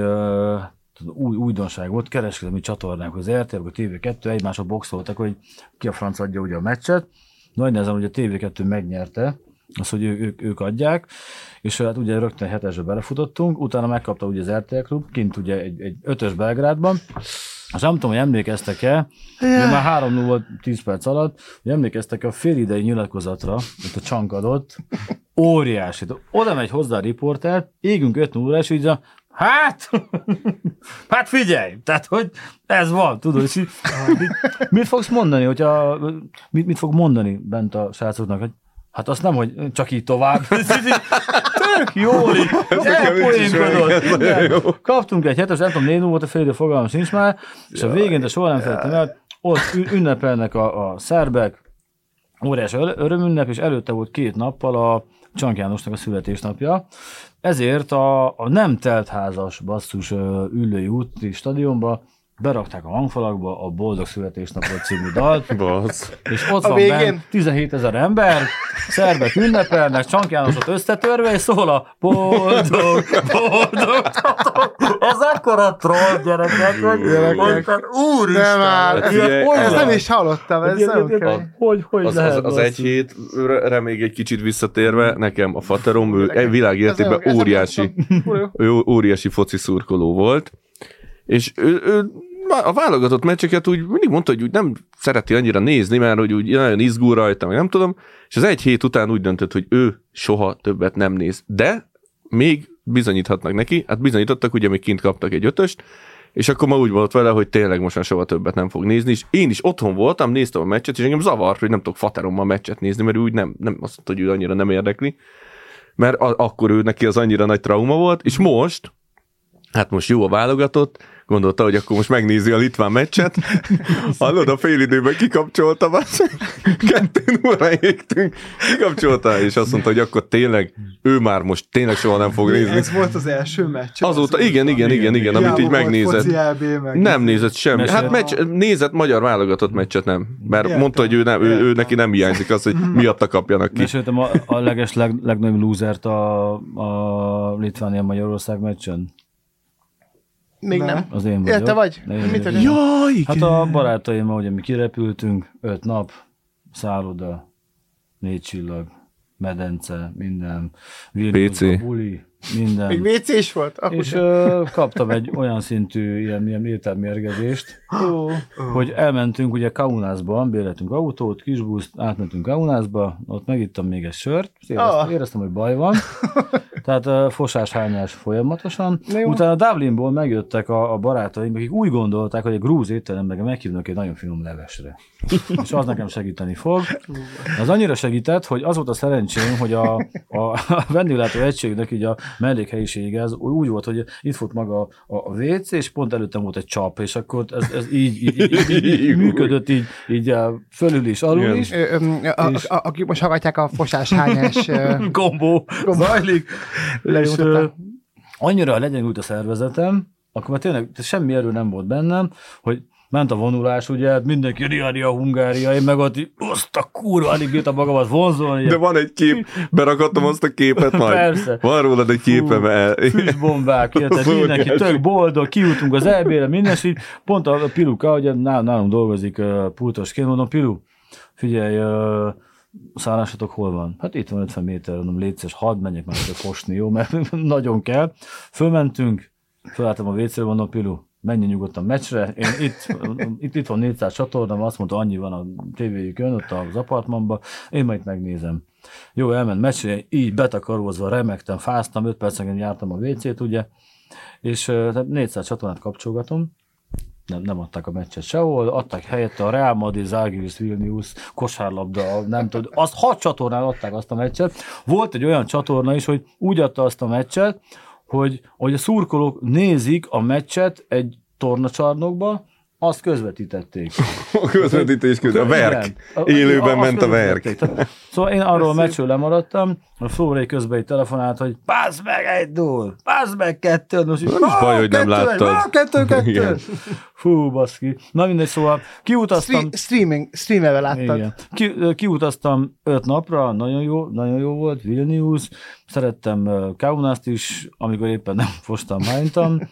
új, újdonság volt, kereskedelmi csatornák, az RTL, a TV2 egymásra boxoltak, hogy ki a franc adja ugye a meccset. Nagy nehezen, hogy a TV2 megnyerte, az, hogy ő, ők, ők adják, és hát ugye rögtön hetesbe belefutottunk, utána megkapta ugye az RTL klub, kint ugye egy, egy ötös Belgrádban, és nem tudom, hogy emlékeztek-e, yeah. már 3-0 volt 10 perc alatt, hogy emlékeztek a félidei nyilatkozatra, amit a Csank adott, óriási. Oda megy hozzá a riporter, égünk 5 0 és így a, hát, hát figyelj, tehát, hogy ez van, tudod, és így, így, mit fogsz mondani, hogyha, mit, mit fog mondani bent a srácoknak, hogy Hát azt nem, hogy csak így tovább. Tök jól így. elpoénkodott. Kaptunk egy hetes, nem tudom, négy volt a fél idő, fogalmam sincs már, és a végén, de soha nem felejtem el, ott ünnepelnek a, a szerbek, óriási ör- örömünnep, és előtte volt két nappal a Csank Jánosnak a születésnapja. Ezért a, a nem teltházas basszus ülői úti stadionba berakták a hangfalakba a Boldog Születésnapot című dalt, Basz. és ott A van végén? bent 17 ezer ember, szerbek ünnepelnek, Csank Jánosot összetörve, és szól a boldog, boldog. Ez akkora troll gyerekek, hogy Gyerekek. hogy- úristen. Nem. Hát Ilyet figyelj, hogy Ez lehet? nem is hallottam, ez nem. Hogy, hogy Az, lehet? az, az egy hétre még egy kicsit visszatérve, nekem a faterom, ő világértékben óriási, óriási foci szurkoló volt, és ő, ő a válogatott meccseket úgy mindig mondta, hogy úgy nem szereti annyira nézni, mert hogy úgy nagyon izgul rajta, meg nem tudom, és az egy hét után úgy döntött, hogy ő soha többet nem néz. De még bizonyíthatnak neki, hát bizonyítottak, ugye még kint kaptak egy ötöst, és akkor ma úgy volt vele, hogy tényleg most már soha többet nem fog nézni, és én is otthon voltam, néztem a meccset, és engem zavart, hogy nem tudok faterommal meccset nézni, mert ő úgy nem, nem azt mondta, hogy ő annyira nem érdekli, mert a, akkor ő neki az annyira nagy trauma volt, és most, hát most jó a válogatott, gondolta, hogy akkor most megnézi a litván meccset. Hallod, a fél időben kikapcsolta, azt kettőn óra égtünk, kikapcsolta, és azt mondta, hogy akkor tényleg, ő már most tényleg soha nem fog nézni. Ez volt az első meccs. Azóta, igen, igen, igen, igen, amit így megnézett. Nem nézett semmi. Hát meccs, nézett magyar válogatott meccset nem. Mert Értem, mondta, hogy ő, nem, ő, ő neki nem hiányzik az, hogy miatta kapjanak ki. Meséltem a, a leges leg, legnagyobb lúzert a, a Litvánia-Magyarország meccsen? Még Ne. nem. Az én vagyok. Érte vagy? Én Mit vagyok. vagy? Jaj, Hát a barátaimmal, ugye mi kirepültünk, öt nap, szálloda, négy csillag, medence, minden, Vilniusba, PC. buli, minden. Még WC is volt? Akkor És ö, kaptam egy olyan szintű ilyen, ilyen ételmérgezést, hogy elmentünk ugye Kaunasba, bérletünk autót, kisbuszt, átmentünk Kaunasba, ott megittam még egy sört, éreztem, Ah. éreztem hogy baj van, tehát ö, fosás-hányás folyamatosan. Utána Dublinból megjöttek a, a barátaim, akik úgy gondolták, hogy egy grúz étteremben meghívnak egy nagyon finom levesre. És az nekem segíteni fog. Az annyira segített, hogy az volt a szerencsém, hogy a, a, a vendéglátó egységnek így a mellékhelyisége az úgy volt, hogy itt volt maga a, WC, és pont előttem volt egy csap, és akkor ez, ez így, így, így, így, így működött, így, így eh, fölül is, alul Igen. is. Ö, ö, a- És- a- Akik most hallgatják a fosás hányás ö, Gombó zajlik. És annyira legyenült a szervezetem, akkor már tényleg semmi erő nem volt bennem, hogy ment a vonulás, ugye, hát mindenki Riaria, Hungária, én meg ott azt a kurva, alig bírtam magamat vonzolni. De van egy kép, berakadtam azt a képet majd. Persze. Van rólad egy képem el. Füstbombák, érted? Mindenki tök boldog, kijutunk az elbére, minden, így pont a Piluka, ugye nál- nálunk dolgozik uh, pultosként, mondom, Pilu, figyelj, uh, szállásatok hol van? Hát itt van 50 méter, mondom, létszes, hadd menjek már fosni, jó, mert nagyon kell. Fölmentünk, fölálltam a WC-re, mondom, Pilu, menj nyugodtan meccsre. Én itt, itt, itt van 400 csatornám, azt mondta, annyi van a tévéjükön, ott az apartmanban, én majd megnézem. Jó, elment meccsre, így betakarózva, remektem, fáztam, 5 percen jártam a WC-t, ugye, és tehát 400 csatornát kapcsolgatom, nem, nem adták a meccset sehol, adták helyette a Real Madrid, Zalgiris, Vilnius, kosárlabda, nem tudom, azt hat csatornán adták azt a meccset. Volt egy olyan csatorna is, hogy úgy adta azt a meccset, hogy, hogy a szurkolók nézik a meccset egy tornacsarnokba, azt közvetítették. A közvetítés közben. A verk. A- Élőben azt ment a verk. Tehát- Szóval én arról a meccsről lemaradtam, a Flórai közben egy telefonált, hogy pász meg egy dúl, pász meg kettő, most így, Nem is baj, hogy nem kettő, láttad. ah, Kettő, kettő. Igen. Fú, baszki. Na mindegy, szóval kiutaztam. stre- streaming, streamelve láttad. Igen. Ki, kiutaztam öt napra, nagyon jó, nagyon jó volt, Vilnius, szerettem Kaunaszt is, amikor éppen nem fostam, hánytam,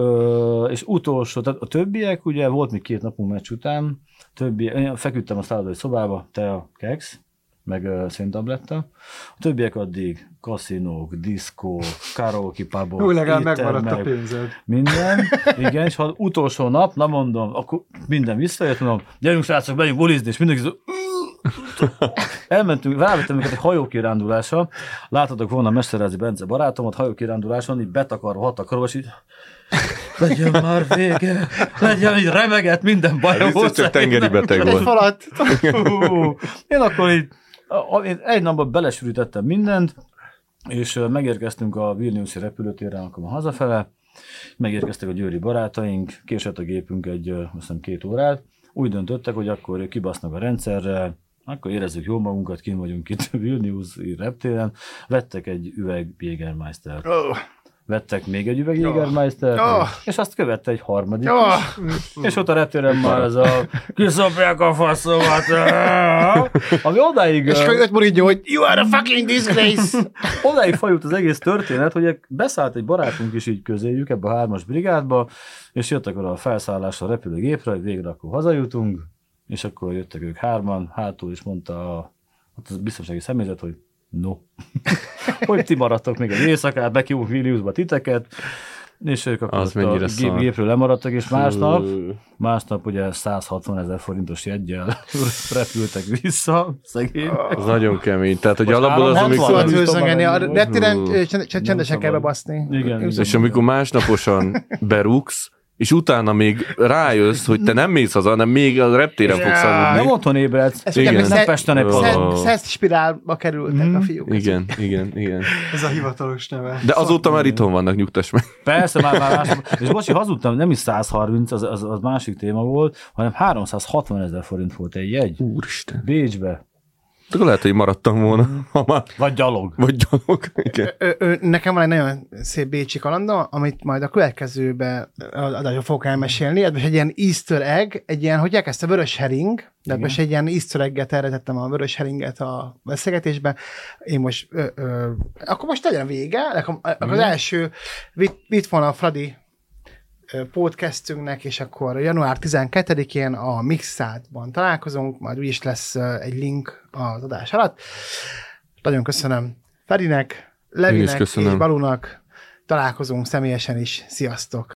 Ö, és utolsó, tehát a többiek, ugye volt még két napunk meccs után, többi, én feküdtem a szállodai szobába, te a keks, meg uh, széntabletta. A többiek addig kaszinók, diszkó, karaoke pubok, Úgy legalább megmaradt a pénzed. minden, igen, és ha utolsó nap, na mondom, akkor minden visszajött, mondom, gyerünk srácok, megyünk bulizni, és mindenki szó, Elmentünk, rávettem őket egy hajókirándulásra, láthatok volna Mesterázi Bence barátomat, hajókiránduláson, így betakarva, hatakarva, és így legyen már vége, legyen, így remegett, minden baj Biztos volt. csak tengeri beteg volt. falat. Hú, Én akkor így, a- a- én egy napban belesűrítettem mindent, és megérkeztünk a Vilniuszi repülőtérre, akkor hazafele, megérkeztek a győri barátaink, késett a gépünk egy, azt hiszem, két órát, úgy döntöttek, hogy akkor kibasznak a rendszerrel, akkor érezzük jól magunkat, kint vagyunk itt Vilniuszi reptéren, vettek egy üveg Jägermeister. Oh. Vettek még egy üveg Jägermeister, Oh. és azt követte egy harmadik Oh. is. És ott a reptéren már ez a kiszopják a faszomat, ami odáig, És jött Mourinho, hogy you are a fucking disgrace. odáig fajult az egész történet, hogy beszállt egy barátunk is így közéjük ebbe a hármas brigádba, és jöttek oda a felszállásra a repülőgépre, hogy végre akkor hazajutunk, és akkor jöttek ők hárman, hátul is mondta a, ott az biztonsági személyzet, hogy no. hogy ti maradtok még egy éjszakát, bekívunk Vilniusba titeket, és ők akkor Az a gép, gépről lemaradtak, és másnap, másnap ugye 160 ezer forintos jeggyel repültek vissza, szegény. Az nagyon kemény. Tehát, hogy Most alapból az, amikor... Csend- csend- csendesen kell bebaszni. És amikor másnaposan berúgsz, és utána még rájössz, hogy te nem mész haza, hanem még a reptéren Ja. fogsz Nem aludni. otthon ébredsz, Ezt Igen. nem Pesten. Szent, Szent spirálba kerültek Mm. a fiúk. Igen, igen, igen. Ez a hivatalos neve. De azóta már itthon vannak, nyugtass meg. Persze, már, már más. És bocsi, hazudtam, nem is 130, az, az, az másik téma volt, hanem 360 ezer forint volt egy jegy. Úristen. Bécsbe. Akkor lehet, hogy maradtam volna, ha már Vagy gyalog. vagy gyalog. Igen. Ö, ö, nekem van egy nagyon szép bécsi kalandom, amit majd a következőbe adásban fogok elmesélni. Ez egy ilyen easter egg, egy ilyen, hogy elkezdte vörös hering, de most egy ilyen easter egget elretettem a vörös heringet a beszélgetésben. Én most, ö, ö, akkor most legyen vége, akkor, akkor az első vitt, vitt volna a Fradi podcastünknek, és akkor január 12-én a Mixádban találkozunk, majd úgyis lesz egy link az adás alatt. Nagyon köszönöm Ferinek, Levinek és Balunak. Találkozunk személyesen is. Sziasztok!